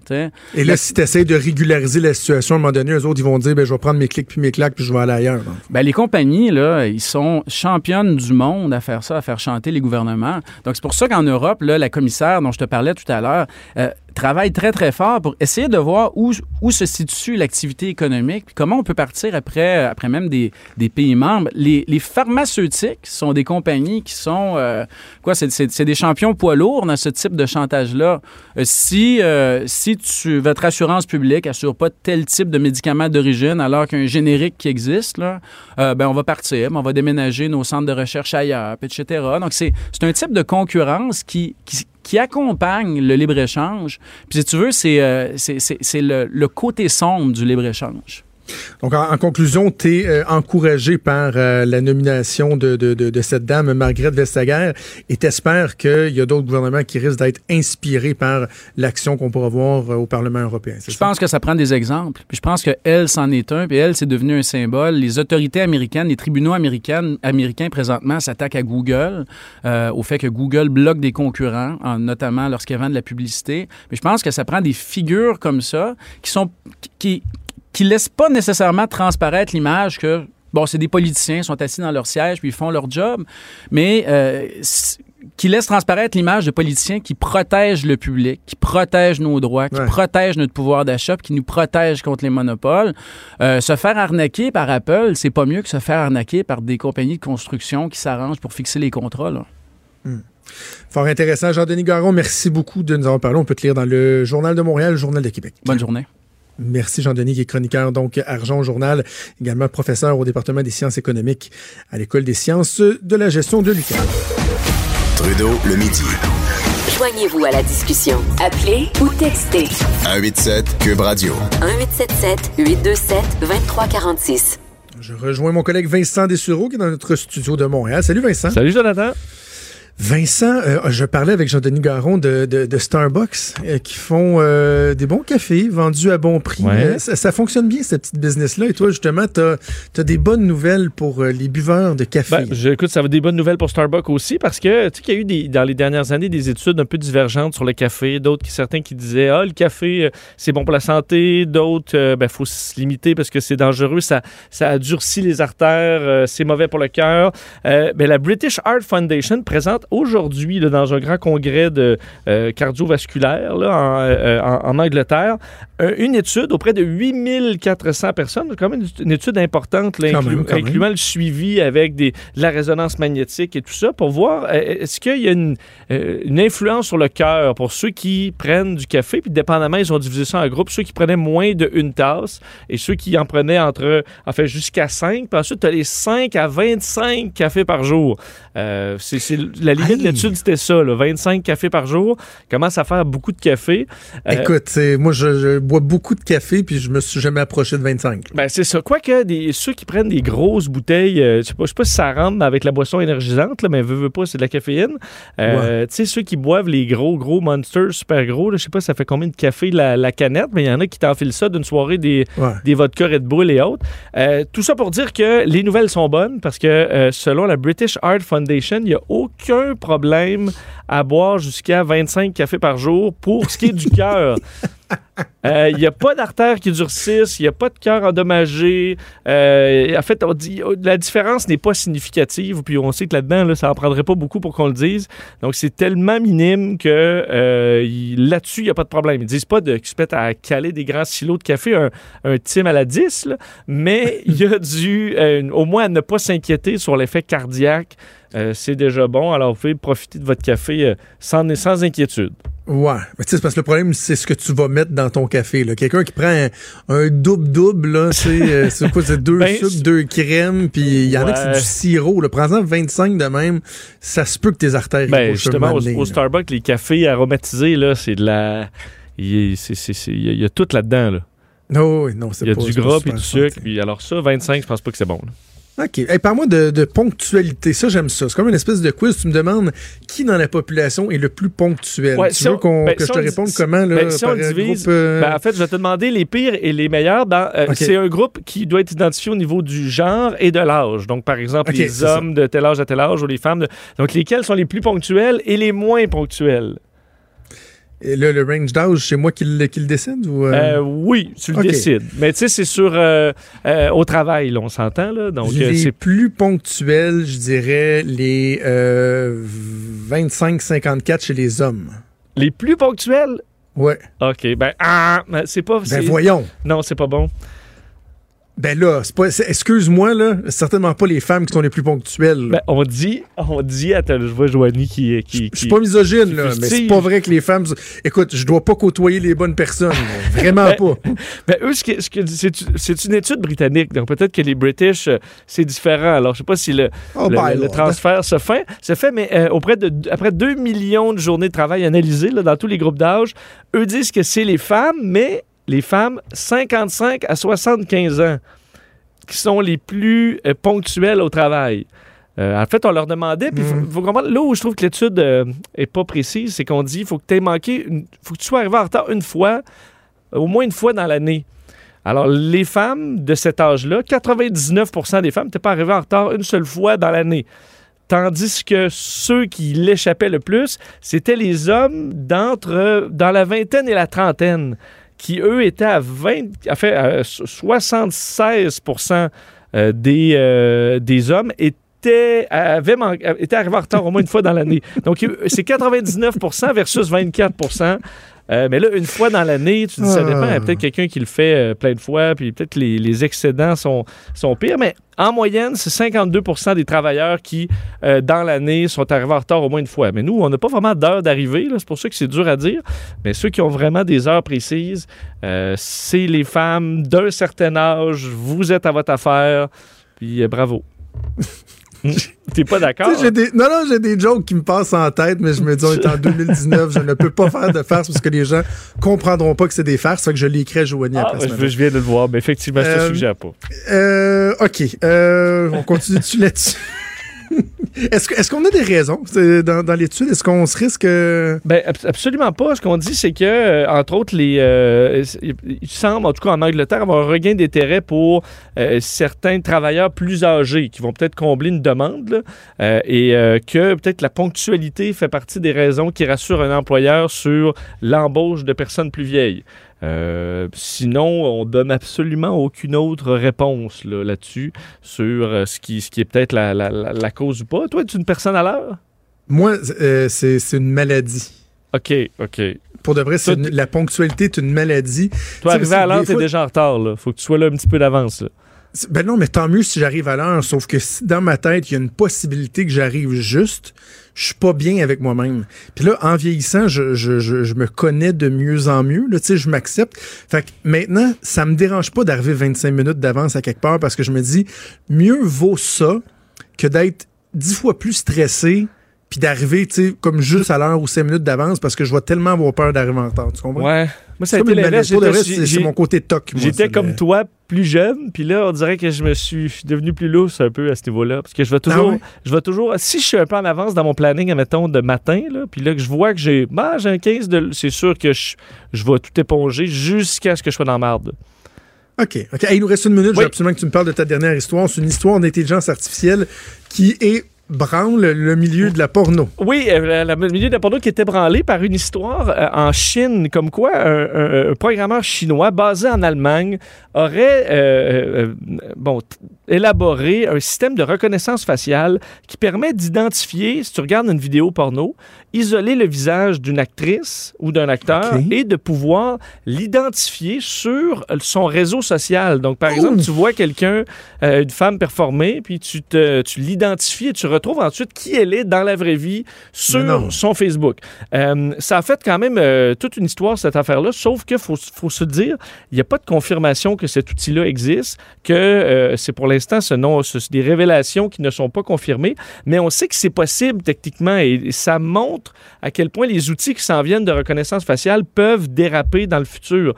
Et là, si tu essaies de régulariser la situation, à un moment donné, eux autres, ils vont dire ben, je vais prendre mes clics puis mes claques puis je vais aller ailleurs. Ben, les compagnies, là, ils sont championnes du monde à faire ça, à faire chanter les gouvernements. Donc, c'est pour ça qu'en Europe, là, la commissaire dont je te parlais tout à l'heure, euh, travaille très, très fort pour essayer de voir où, où se situe l'activité économique, puis comment on peut partir après, après même des, des pays membres. Les, les, pharmaceutiques sont des compagnies qui sont, euh, quoi, c'est des champions poids lourds dans ce type de chantage-là. Euh, si, euh, si tu, votre assurance publique assure pas tel type de médicament d'origine alors qu'un générique qui existe, là, ben on va partir, on va déménager nos centres de recherche ailleurs, etc. Donc, c'est un type de concurrence qui, qui accompagne le libre-échange. Puis si tu veux, c'est euh, le, le côté sombre du libre-échange. Donc, en, conclusion, tu es euh, encouragé par euh, la nomination de, de, de, cette dame, Margrethe Vestager, et t'espères qu'il y a d'autres gouvernements qui risquent d'être inspirés par l'action qu'on pourra voir euh, au Parlement européen. Je pense que ça prend des exemples. Puis je pense qu'elle, c'en est un, puis elle, c'est devenu un symbole. Les autorités américaines, les tribunaux américains, américains présentement s'attaquent à Google, au fait que Google bloque des concurrents, notamment lorsqu'ils vendent de la publicité. Mais je pense que ça prend des figures comme ça qui sont qui, qui laissent pas nécessairement transparaître l'image que bon, c'est des politiciens, sont assis dans leur siège puis ils font leur job, mais euh, qui laissent transparaître l'image de politiciens qui protègent le public, qui protègent nos droits, qui protègent notre pouvoir d'achat, qui nous protègent contre les monopoles. Euh, se faire arnaquer par Apple, c'est pas mieux que se faire arnaquer par des compagnies de construction qui s'arrangent pour fixer les contrats. Là. Hmm. Fort intéressant. Jean-Denis Garon, merci beaucoup de nous avoir parlé. On peut te lire dans le Journal de Montréal, le Journal de Québec. Bonne journée. Merci Jean-Denis, qui est chroniqueur donc Argent Journal, également professeur au département des sciences économiques à l'École des sciences de la gestion de l'UQAM. Trudeau, le midi. Joignez-vous à la discussion. Appelez ou textez. 187 Cube Radio. 1877 827 2346. Je rejoins mon collègue Vincent Dessureau qui est dans notre studio de Montréal. Salut Vincent. Salut Jonathan. Vincent, euh, je parlais avec Jean-Denis Garon de, de, Starbucks euh, qui font euh, des bons cafés vendus à bon prix. Ça, fonctionne bien, cette petite business-là. Et toi, justement, tu as, des bonnes nouvelles pour les buveurs de café? Ben, j'écoute, ça va des bonnes nouvelles pour Starbucks aussi parce que tu sais qu'il y a eu des, dans les dernières années des études un peu divergentes sur le café. D'autres, certains qui disaient Ah, le café, c'est bon pour la santé. D'autres, ben, faut se limiter parce que c'est dangereux. Ça, ça durcit les artères. c'est mauvais pour le cœur. ben, la British Heart Foundation présente aujourd'hui dans un grand congrès de euh, cardiovasculaire là, euh, en, Angleterre une étude auprès de 8400 personnes, quand même une, étude importante, incluant le suivi avec des, de la résonance magnétique et tout ça, pour voir euh, est-ce qu'il y a une, une, influence sur le cœur pour ceux qui prennent du café, puis dépendamment, ils ont divisé ça en groupes, ceux qui prenaient moins d'une tasse et ceux qui en prenaient entre, en fait, jusqu'à 5, puis ensuite, tu as les 5 à 25 cafés par jour. c'est la limite de l'étude, c'était ça, 25 cafés par jour. Commence à faire beaucoup de café. Euh, Écoute, moi, je, bois beaucoup de café, puis je me suis jamais approché de 25. Ben, c'est ça. Quoique, des, ceux qui prennent des grosses bouteilles, euh, je sais pas, sais pas si ça rentre avec la boisson énergisante, là, mais veut pas, c'est de la caféine. Euh, tu sais, ceux qui boivent les gros, gros monsters super gros, je sais pas, ça fait combien de café la, canette, mais il y en a qui t'enfilent ça d'une soirée des, des vodka Red Bull et autres. tout ça pour dire que les nouvelles sont bonnes parce que selon la British Art Foundation, il n'y a aucun problème à boire jusqu'à 25 cafés par jour pour ce qui est du cœur. Il euh, n'y a pas d'artères qui durcissent, il n'y a pas de cœur endommagé. Euh, en fait, on dit, la différence n'est pas significative, puis on sait que là-dedans, là, ça en prendrait pas beaucoup pour qu'on le dise. Donc, c'est tellement minime que euh, là-dessus, il n'y a pas de problème. Ils disent pas de, qu'ils se mettent à caler des grands silos de café, un, un team à la 10, mais il y a dû, au moins, ne pas s'inquiéter sur l'effet cardiaque. c'est déjà bon. Alors, vous pouvez profiter de votre café sans, sans inquiétude. Ouais, mais tu sais, parce que le problème, c'est ce que tu vas mettre dans ton café. Quelqu'un qui prend un, double-double, là, euh, c'est quoi, c'est deux ben, sucres, deux crèmes, puis il y en a qui c'est du sirop. Prends-en 25 de même, ça se peut que tes artères ben, Justement, au, Starbucks, les cafés aromatisés, là, c'est de la... Il y, a tout là-dedans, là. Non, oui, non, c'est Il y a du gras et du sucre, puis alors ça, 25, je pense pas que c'est bon. OK. Hey, Parle-moi de, ponctualité. Ça, j'aime ça. C'est comme une espèce de quiz. Tu me demandes qui dans la population est le plus ponctuel. tu veux ben, que je te réponde comment? Là, ben, si on divise, euh, ben, en fait, je vais te demander les pires et les meilleurs. Euh, c'est un groupe qui doit être identifié au niveau du genre et de l'âge. Donc, par exemple, les hommes de tel âge à tel âge ou les femmes. De... Donc, lesquels sont les plus ponctuels et les moins ponctuels? Et là, le range d'âge, c'est moi qui le, qui le décide ou euh? Euh, Oui, tu le décides. Mais tu sais, c'est sur euh, au travail, là, on s'entend. Là, donc, c'est plus ponctuel, je dirais, les 25-54 chez les hommes. Les plus ponctuels? Ouais. OK. Ben, ah, c'est pas. Ben, voyons. Non, c'est pas bon. Ben là, excuse-moi, là, certainement pas les femmes qui sont les plus ponctuelles. Ben, on dit, on dit, attends, je vois Joanie qui. qui, je suis pas misogyne, là, mais c'est pas vrai que les femmes. Écoute, je dois pas côtoyer les bonnes personnes. vraiment ben, pas. Ben, eux, ce que, c'est une étude britannique, donc peut-être que les British, euh, c'est différent. Alors, je sais pas si le, oh, ben le, transfert se fait, se fait mais euh, auprès de, après 2 millions de journées de travail analysées là, dans tous les groupes d'âge, eux disent que c'est les femmes, mais les femmes 55 à 75 ans qui sont les plus euh, ponctuelles au travail. Euh, en fait, on leur demandait, puis mhm. là où je trouve que l'étude n'est euh, pas précise, c'est qu'on dit il faut que tu aies manqué, faut que tu sois arrivé en retard une fois, au moins une fois dans l'année. Alors, les femmes de cet âge-là, 99% des femmes n'étaient pas arrivées en retard une seule fois dans l'année. Tandis que ceux qui l'échappaient le plus, c'était les hommes d'entre dans la vingtaine et la trentaine qui, eux, étaient à, 20, à, fait, 76 euh, des, euh, des hommes étaient arrivés en retard au moins une fois dans l'année. Donc, c'est 99% versus 24 euh, mais là, une fois dans l'année, tu dis, ça dépend. Il y a peut-être quelqu'un qui le fait euh, plein de fois, puis peut-être les, les excédents sont, sont pires. Mais en moyenne, c'est 52% des travailleurs qui, euh, dans l'année, sont arrivés en retard au moins une fois. Mais nous, on n'a pas vraiment d'heure d'arrivée. C'est pour ça que c'est dur à dire. Mais ceux qui ont vraiment des heures précises, c'est les femmes d'un certain âge. Vous êtes à votre affaire. Puis bravo. T'es pas d'accord? Non, non, j'ai des jokes qui me passent en tête, mais je me dis, on est en 2019, je ne peux pas faire de farce parce que les gens comprendront pas que c'est des farces, fait que je l'écris à Joanie ah, après. Je, viens de le voir, mais effectivement, je te euh, suggère pas. Euh, OK. Euh, on continue dessus là-dessus? Est-ce qu'on a des raisons dans, l'étude? Est-ce qu'on se risque... Ben, absolument pas. Ce qu'on dit, c'est que, euh, entre autres, les, euh, il semble, en tout cas en Angleterre, avoir un regain d'intérêt pour euh, certains travailleurs plus âgés qui vont peut-être combler une demande et que peut-être la ponctualité fait partie des raisons qui rassurent un employeur sur l'embauche de personnes plus vieilles. Euh, sinon, on donne absolument aucune autre réponse là-dessus sur euh, ce, qui, ce qui est peut-être la, la, cause ou pas. Toi, es une personne à l'heure? Moi, euh, c'est une maladie. OK, OK. Pour de vrai, la ponctualité est une maladie. Toi, arriver à l'heure, t'es déjà en retard. Là. Faut que tu sois là un petit peu d'avance. Ben non, mais tant mieux si j'arrive à l'heure, sauf que dans ma tête, il y a une possibilité que j'arrive juste, je suis pas bien avec moi-même. Puis là, en vieillissant, je, je, je, me connais de mieux en mieux. Là, je m'accepte. Fait que maintenant, ça me dérange pas d'arriver 25 minutes d'avance à quelque part parce que je me dis, mieux vaut ça que d'être dix fois plus stressé puis d'arriver, tu sais, comme juste à l'heure ou cinq minutes d'avance parce que je vais tellement avoir peur d'arriver en retard. Tu comprends? Ouais. Moi, ça a été l'inverse. C'est mon côté toc. J'étais comme toi, plus jeune, puis là, on dirait que je me suis devenu plus lousse un peu à ce niveau-là. Parce que je vais toujours, ah je vais toujours, si je suis un peu en avance dans mon planning, mettons, de matin, là, puis là, que je vois que j'ai, bah, j'ai un 15 de, c'est sûr que je, je vais tout éponger jusqu'à ce que je sois dans la marde. OK. OK. il nous reste une minute. Je veux absolument que tu me parles de ta dernière histoire. C'est une histoire d'intelligence artificielle qui est branle le milieu de la porno. Oui, euh, le milieu de la porno qui était branlé par une histoire euh, en Chine, comme quoi un, programmeur chinois basé en Allemagne aurait euh, bon, élaboré un système de reconnaissance faciale qui permet d'identifier, si tu regardes une vidéo porno, isoler le visage d'une actrice ou d'un acteur et de pouvoir l'identifier sur son réseau social. Donc, par exemple, tu vois quelqu'un, une femme performer, puis tu, te, tu l'identifies et tu retrouve ensuite qui elle est dans la vraie vie sur son Facebook. Euh, ça a fait quand même euh, toute une histoire, cette affaire-là, sauf qu'il faut, faut, se dire, il n'y a pas de confirmation que cet outil-là existe, que euh, c'est pour l'instant ce des révélations qui ne sont pas confirmées, mais on sait que c'est possible techniquement et, ça montre à quel point les outils qui s'en viennent de reconnaissance faciale peuvent déraper dans le futur.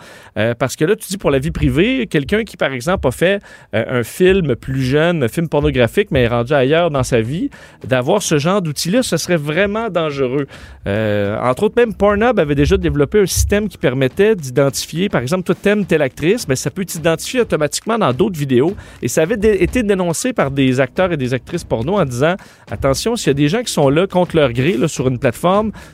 parce que là, tu dis pour la vie privée, quelqu'un qui, par exemple, a fait un film plus jeune, un film pornographique, mais est rendu ailleurs dans sa vie, d'avoir ce genre d'outils-là, ce serait vraiment dangereux. Euh, entre autres, même Pornhub avait déjà développé un système qui permettait d'identifier, par exemple, toi t'aimes telle actrice, mais ça peut t'identifier automatiquement dans d'autres vidéos. Et ça avait été dénoncé par des acteurs et des actrices porno en disant, attention, s'il y a des gens qui sont là contre leur gré là, sur une plateforme,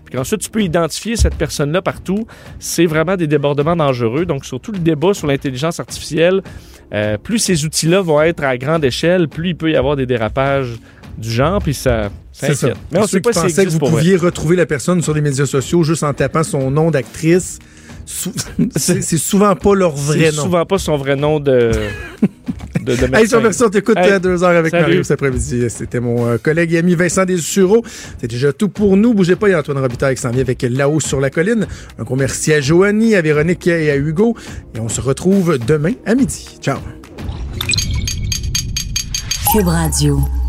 puis qu'ensuite tu peux identifier cette personne-là partout, c'est vraiment des débordements dangereux. Donc, surtout le débat sur l'intelligence artificielle, euh, plus ces outils-là vont être à grande échelle, plus il peut y avoir des dérapages du genre, puis ça. C'est ça. Mais on sait pas si que vous pouviez retrouver la personne sur les médias sociaux juste en tapant son nom d'actrice. c'est souvent pas leur vrai nom. C'est souvent pas son vrai nom de. de, de hey, sur Version, t'écoutes hey, deux heures avec Mario cet après-midi. C'était mon euh, collègue et ami Vincent Desureau. C'est déjà tout pour nous. Bougez pas, il y a Antoine Robitaille qui s'en vient avec là-haut sur la colline. Un gros merci à Joanie, à Véronique et à Hugo. Et on se retrouve demain à midi. Ciao. Cube Radio.